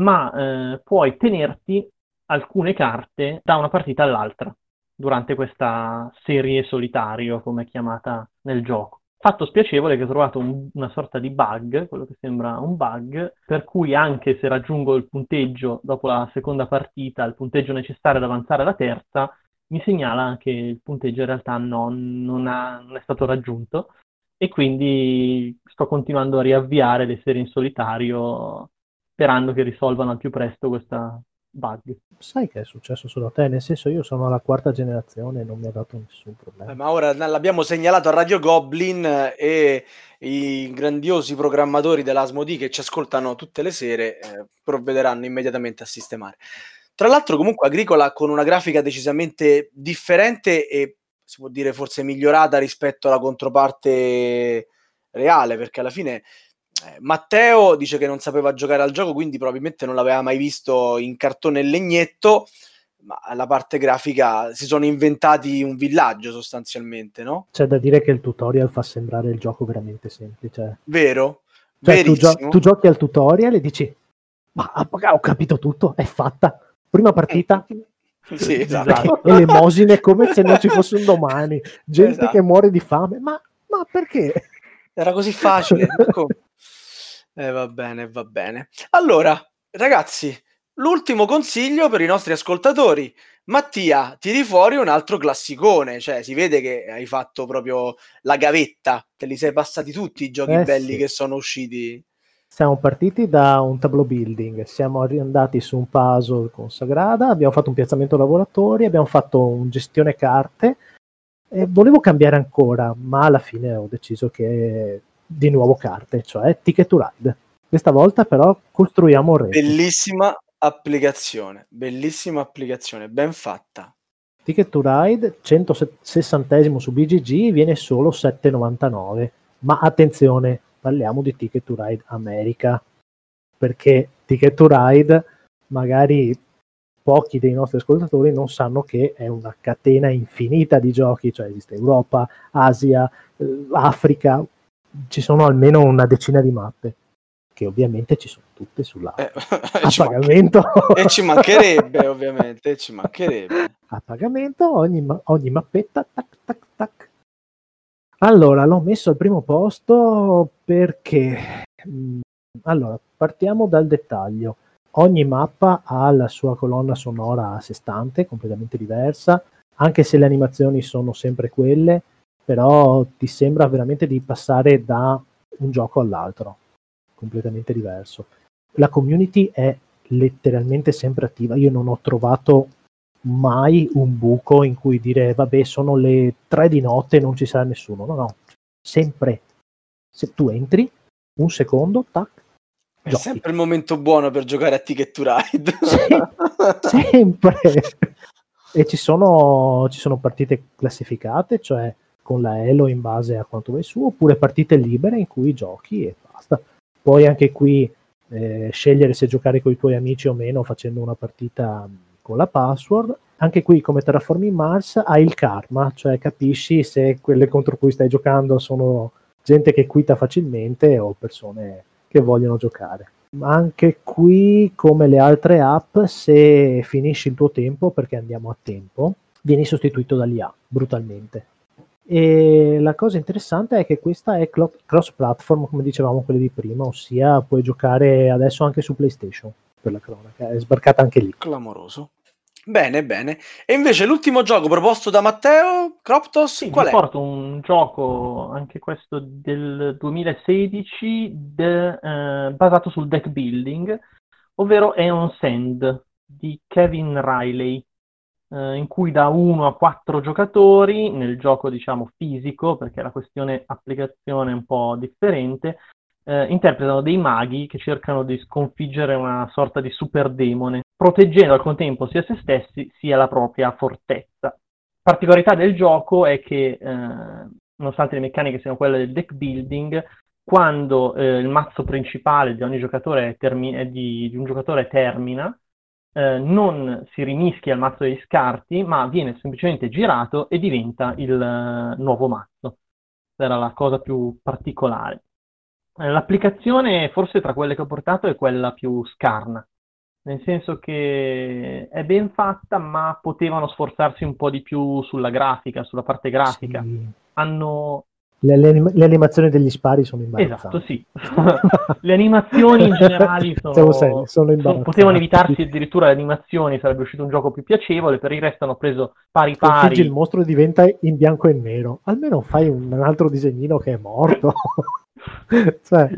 ma eh, puoi tenerti alcune carte da una partita all'altra durante questa serie solitario, come è chiamata nel gioco. Fatto spiacevole che ho trovato un- una sorta di bug, quello che sembra un bug, per cui anche se raggiungo il punteggio dopo la seconda partita, il punteggio necessario ad avanzare alla terza, mi segnala che il punteggio in realtà non, non ha- non è stato raggiunto. E quindi sto continuando a riavviare le serie in solitario sperando che risolvano al più presto questa bug. Sai che è successo solo a te? Nel senso io sono alla quarta generazione e non mi ha dato nessun Eh, problema. ma ora l'abbiamo segnalato a Radio Goblin eh, e i grandiosi programmatori dell'Asmodi che ci ascoltano tutte le sere eh, provvederanno immediatamente a sistemare. Tra l'altro, comunque, Agricola con una grafica decisamente differente e si può dire forse migliorata rispetto alla controparte reale, perché alla fine eh, Matteo dice che non sapeva giocare al gioco, quindi probabilmente non l'aveva mai visto in cartone e legnetto, ma alla parte grafica si sono inventati un villaggio sostanzialmente, no? C'è da dire che il tutorial fa sembrare il gioco veramente semplice. Vero? Cioè, tu, gio- tu giochi al tutorial e dici, ma ah, ho capito tutto, è fatta. Prima partita, Sì, esatto. elemosine come se non ci fosse un domani, gente Esatto. che muore di fame, ma, ma perché? Era così facile. Eh, va bene, va bene. Allora, ragazzi, l'ultimo consiglio per i nostri ascoltatori. Mattia, tiri fuori un altro classicone, cioè si vede che hai fatto proprio la gavetta, te li sei passati tutti i giochi Eh, belli sì. che sono usciti. Siamo partiti da un tableau building, siamo andati su un puzzle con Sagrada, abbiamo fatto un piazzamento lavoratori, abbiamo fatto un gestione carte e volevo cambiare ancora, ma alla fine ho deciso che di nuovo carte, cioè Ticket to Ride. Questa volta però costruiamo un rete. Bellissima applicazione, bellissima applicazione, ben fatta. Ticket to Ride 160 su BGG viene solo 7,99 ma attenzione parliamo di Ticket to Ride America perché Ticket to Ride magari pochi dei nostri ascoltatori non sanno che è una catena infinita di giochi cioè esiste Europa, Asia, eh, Africa ci sono almeno una decina di mappe che ovviamente ci sono tutte sulla Eh, a ci pagamento. e ci mancherebbe, ovviamente, ci mancherebbe. a pagamento ogni, ma- ogni mappetta tac tac tac. Allora l'ho messo al primo posto perché mh, allora partiamo dal dettaglio. Ogni mappa ha la sua colonna sonora a sé stante completamente diversa anche se le animazioni sono sempre quelle però ti sembra veramente di passare da un gioco all'altro completamente diverso. La community è letteralmente sempre attiva. Io non ho trovato mai un buco in cui dire vabbè sono le tre di notte e non ci sarà nessuno. No no sempre. Se tu entri un secondo tac È giochi. sempre il momento buono per giocare a Ticket to Ride. Sempre. E ci sono, ci sono partite classificate cioè con la elo in base a quanto vai su oppure partite libere in cui giochi e basta poi anche qui eh, scegliere se giocare con i tuoi amici o meno facendo una partita con la password. Anche qui, come Terraforming Mars, hai il karma, cioè capisci se quelle contro cui stai giocando sono gente che quita facilmente o persone che vogliono giocare. Ma anche qui, come le altre app, se finisci il tuo tempo, perché andiamo a tempo, vieni sostituito dall'IA brutalmente. E la cosa interessante è che questa è cross platform, come dicevamo quelli di prima, ossia puoi giocare adesso anche su PlayStation per la cronaca, è sbarcata anche lì. Clamoroso. Bene, bene. E invece l'ultimo gioco proposto da Matteo, Croptos, sì, qual è? porto un gioco, anche questo del 2016, de, eh, basato sul deck building, ovvero Eon Sand di Kevin Riley, eh, in cui da 1 a 4 giocatori, nel gioco diciamo fisico, perché la questione applicazione è un po' differente, eh, interpretano dei maghi che cercano di sconfiggere una sorta di super demone, proteggendo al contempo sia se stessi sia la propria fortezza. Particolarità del gioco è che, eh, nonostante le meccaniche siano quelle del deck building, quando eh, il mazzo principale di ogni giocatore termi- di, di, un giocatore termina, eh, non si rimischia il mazzo degli scarti, ma viene semplicemente girato e diventa il uh, nuovo mazzo. Era la cosa più particolare. Eh, l'applicazione, forse tra quelle che ho portato, è quella più scarna, nel senso che è ben fatta, ma potevano sforzarsi un po' di più sulla grafica, sulla parte grafica. Sì. Hanno... Le, le, le, animazioni degli spari sono imbarazzanti. Esatto, sì. le animazioni in generale sono, sono, sono potevano evitarsi addirittura le animazioni, sarebbe uscito un gioco più piacevole, per il resto hanno preso pari pari. Sconfiggi il mostro diventa in bianco e nero, almeno fai un altro disegnino che è morto. cioè...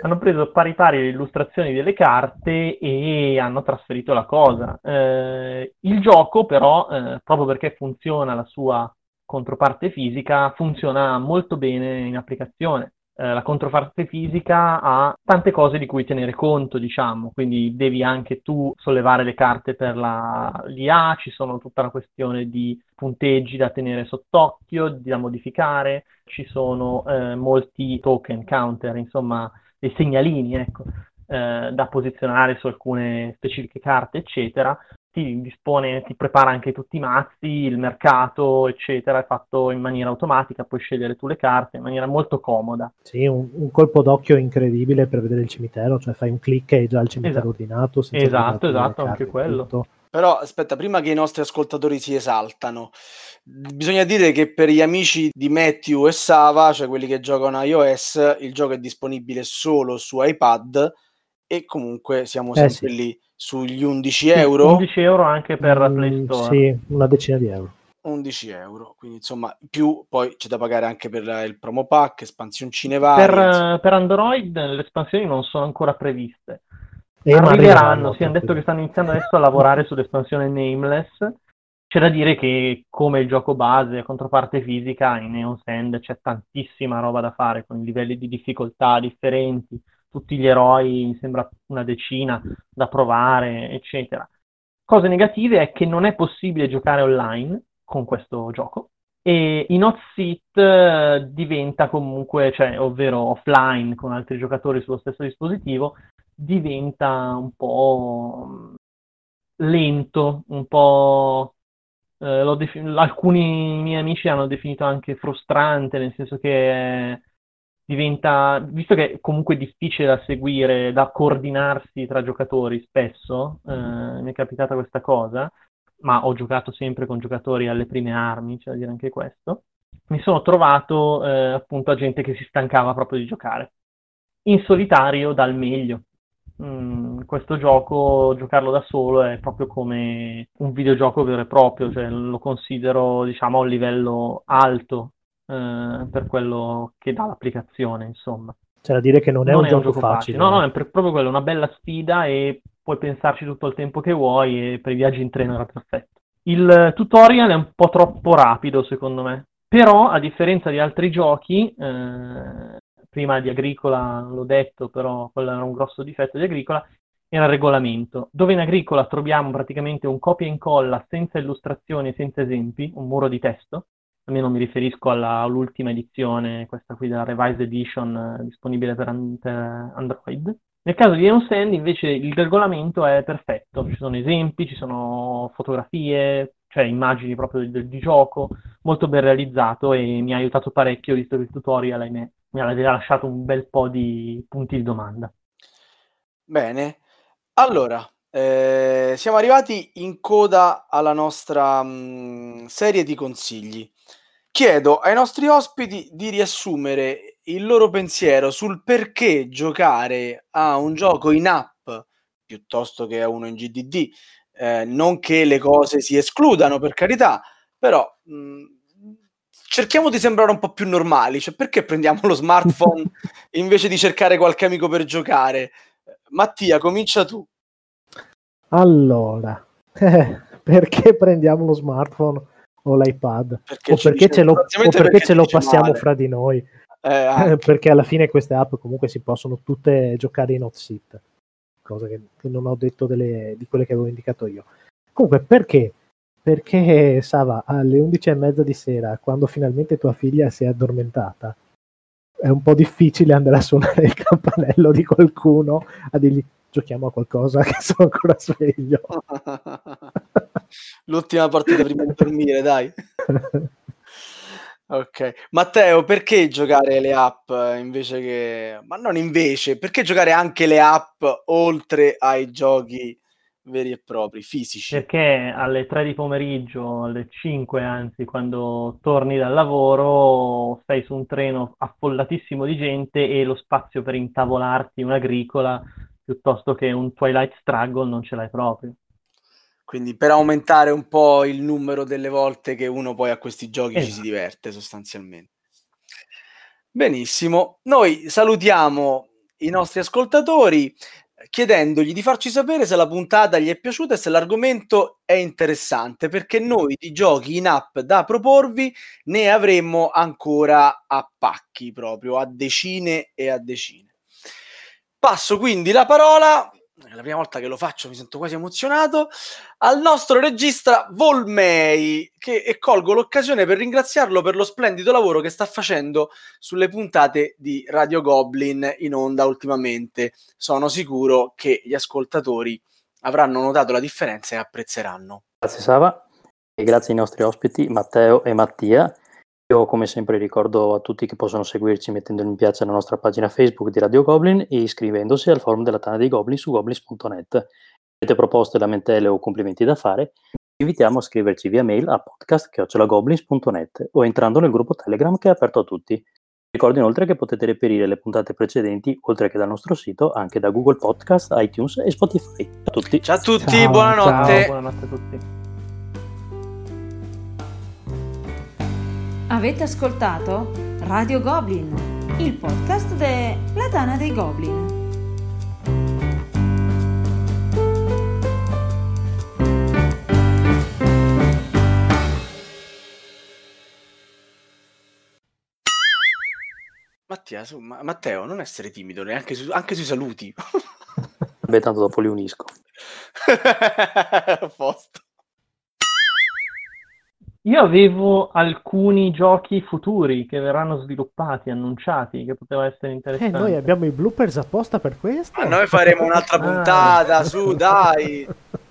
hanno preso pari pari le illustrazioni delle carte e hanno trasferito la cosa. Eh, il gioco, però, eh, proprio perché funziona la sua controparte fisica, funziona molto bene in applicazione. Eh, la controparte fisica ha tante cose di cui tenere conto, diciamo, quindi devi anche tu sollevare le carte per la, l'IA, ci sono tutta una questione di punteggi da tenere sott'occhio, da modificare, ci sono eh, molti token counter, insomma, dei segnalini, ecco, eh, da posizionare su alcune specifiche carte, eccetera, ti dispone, ti prepara anche tutti i mazzi, il mercato, eccetera, è fatto in maniera automatica, puoi scegliere tu le carte in maniera molto comoda. Sì, un, un colpo d'occhio incredibile per vedere il cimitero, cioè fai un clic e hai già il cimitero esatto. ordinato. Esatto, esatto, anche quello. Tutto. Però aspetta, prima che i nostri ascoltatori si esaltano, bisogna dire che per gli amici di Matthew e Sava, cioè quelli che giocano a iOS, il gioco è disponibile solo su iPad e comunque siamo eh sempre sì. lì sugli 11 euro. 11 euro anche per mm, Play Store. Sì, una decina di euro. 11 euro, quindi insomma più poi c'è da pagare anche per il promo pack, espansioncine varie. Per, per Android le espansioni non sono ancora previste. E arriveranno, sì, hanno detto che stanno iniziando adesso a lavorare sull'espansione Nameless. C'è da dire che come il gioco base, controparte fisica, in Neon Sand c'è tantissima roba da fare con livelli di difficoltà differenti tutti gli eroi, mi sembra una decina da provare, eccetera. Cose negative è che non è possibile giocare online con questo gioco e in hot seat eh, diventa comunque, cioè, ovvero offline con altri giocatori sullo stesso dispositivo, diventa un po' mm, lento, un po' eh, defin- alcuni miei amici hanno definito anche frustrante, nel senso che diventa, visto che è comunque difficile da seguire, da coordinarsi tra giocatori spesso, eh, mi è capitata questa cosa, ma ho giocato sempre con giocatori alle prime armi, c'è da dire anche questo, mi sono trovato eh, appunto a gente che si stancava proprio di giocare. In solitario dal meglio. Mm, questo gioco, giocarlo da solo è proprio come un videogioco vero e proprio, cioè lo considero diciamo a un livello alto eh, per quello che dà l'applicazione, insomma. C'è da dire che non è, non un, è gioco un, gioco facile. facile. No, no, è proprio quello, una bella sfida e puoi pensarci tutto il tempo che vuoi e per i viaggi in treno era perfetto. Il tutorial è un po' troppo rapido, secondo me. Però, a differenza di altri giochi, eh, prima di Agricola l'ho detto, però quello era un grosso difetto di Agricola, era il regolamento, dove in Agricola troviamo praticamente un copia e incolla senza illustrazioni e senza esempi, un muro di testo, almeno mi riferisco alla, all'ultima edizione, questa qui della Revised Edition, eh, disponibile per, per, Android. Nel caso di Eon invece il regolamento è perfetto, ci sono esempi, ci sono fotografie, cioè immagini proprio di, di gioco, molto ben realizzato e mi ha aiutato parecchio visto che il tutorial ahimè, mi ha lasciato un bel po' di punti di domanda. Bene, allora, eh, siamo arrivati in coda alla nostra mh, serie di consigli. Chiedo ai nostri ospiti di riassumere il loro pensiero sul perché giocare a un gioco in app piuttosto che a uno in GDD. Eh, non che le cose si escludano, per carità, però mh, cerchiamo di sembrare un po' più normali. Cioè, perché prendiamo lo smartphone invece di cercare qualche amico per giocare? Mattia, comincia tu. Allora, eh, perché prendiamo lo smartphone o l'iPad? Perché o perché ce lo, o perché perché ce lo passiamo male. fra di noi? Eh, anche. perché alla fine queste app comunque si possono tutte giocare in hot seat, cosa che, che non ho detto delle, di quelle che avevo indicato io. Comunque, perché? Perché Sava, alle 11 e mezza di sera, quando finalmente tua figlia si è addormentata, è un po' difficile andare a suonare il campanello di qualcuno a dirgli giochiamo a qualcosa che sono ancora sveglio. L'ultima partita prima di dormire, dai. Ok, Matteo, perché giocare le app invece che... Ma non invece, perché giocare anche le app oltre ai giochi veri e propri, fisici? Perché alle 3 di pomeriggio, alle 5 anzi, quando torni dal lavoro, sei su un treno affollatissimo di gente e lo spazio per intavolarti un'agricola piuttosto che un Twilight Struggle non ce l'hai proprio. Quindi per aumentare un po' il numero delle volte che uno poi a questi giochi ci si Esatto. diverte sostanzialmente. Benissimo, noi salutiamo i nostri ascoltatori eh, chiedendogli di farci sapere se la puntata gli è piaciuta e se l'argomento è interessante, perché noi di giochi in app da proporvi ne avremmo ancora a pacchi proprio, a decine e a decine. Passo quindi la parola, è la prima volta che lo faccio, mi sento quasi emozionato, al nostro regista Volmei, che e colgo l'occasione per ringraziarlo per lo splendido lavoro che sta facendo sulle puntate di Radio Goblin in onda ultimamente. Sono sicuro che gli ascoltatori avranno notato la differenza e apprezzeranno. Grazie Sava e grazie ai nostri ospiti Matteo e Mattia. Io come sempre ricordo a tutti che possono seguirci mettendo mi piace alla nostra pagina Facebook di Radio Goblin e iscrivendosi al forum della Tana dei Goblin su goblins.net. Avete proposte, lamentele o complimenti da fare? Vi invitiamo a scriverci via mail a podcast.goblins.net o entrando nel gruppo Telegram che è aperto a tutti. Ricordo inoltre che potete reperire le puntate precedenti, oltre che dal nostro sito, anche da Google Podcast, iTunes e Spotify. Ciao a tutti! Ciao a tutti, Ciao, buonanotte. Ciao, buonanotte a tutti. Avete ascoltato Radio Goblin, il podcast della Tana dei Goblin. Mattia, su, ma- Matteo, non essere timido, neanche su- anche sui saluti. Beh, tanto dopo li unisco. A posto. Io avevo alcuni giochi futuri che verranno sviluppati, annunciati, che poteva essere Eh, interessante. noi abbiamo i bloopers apposta per questo. Ma noi faremo un'altra Ah. puntata, su, dai.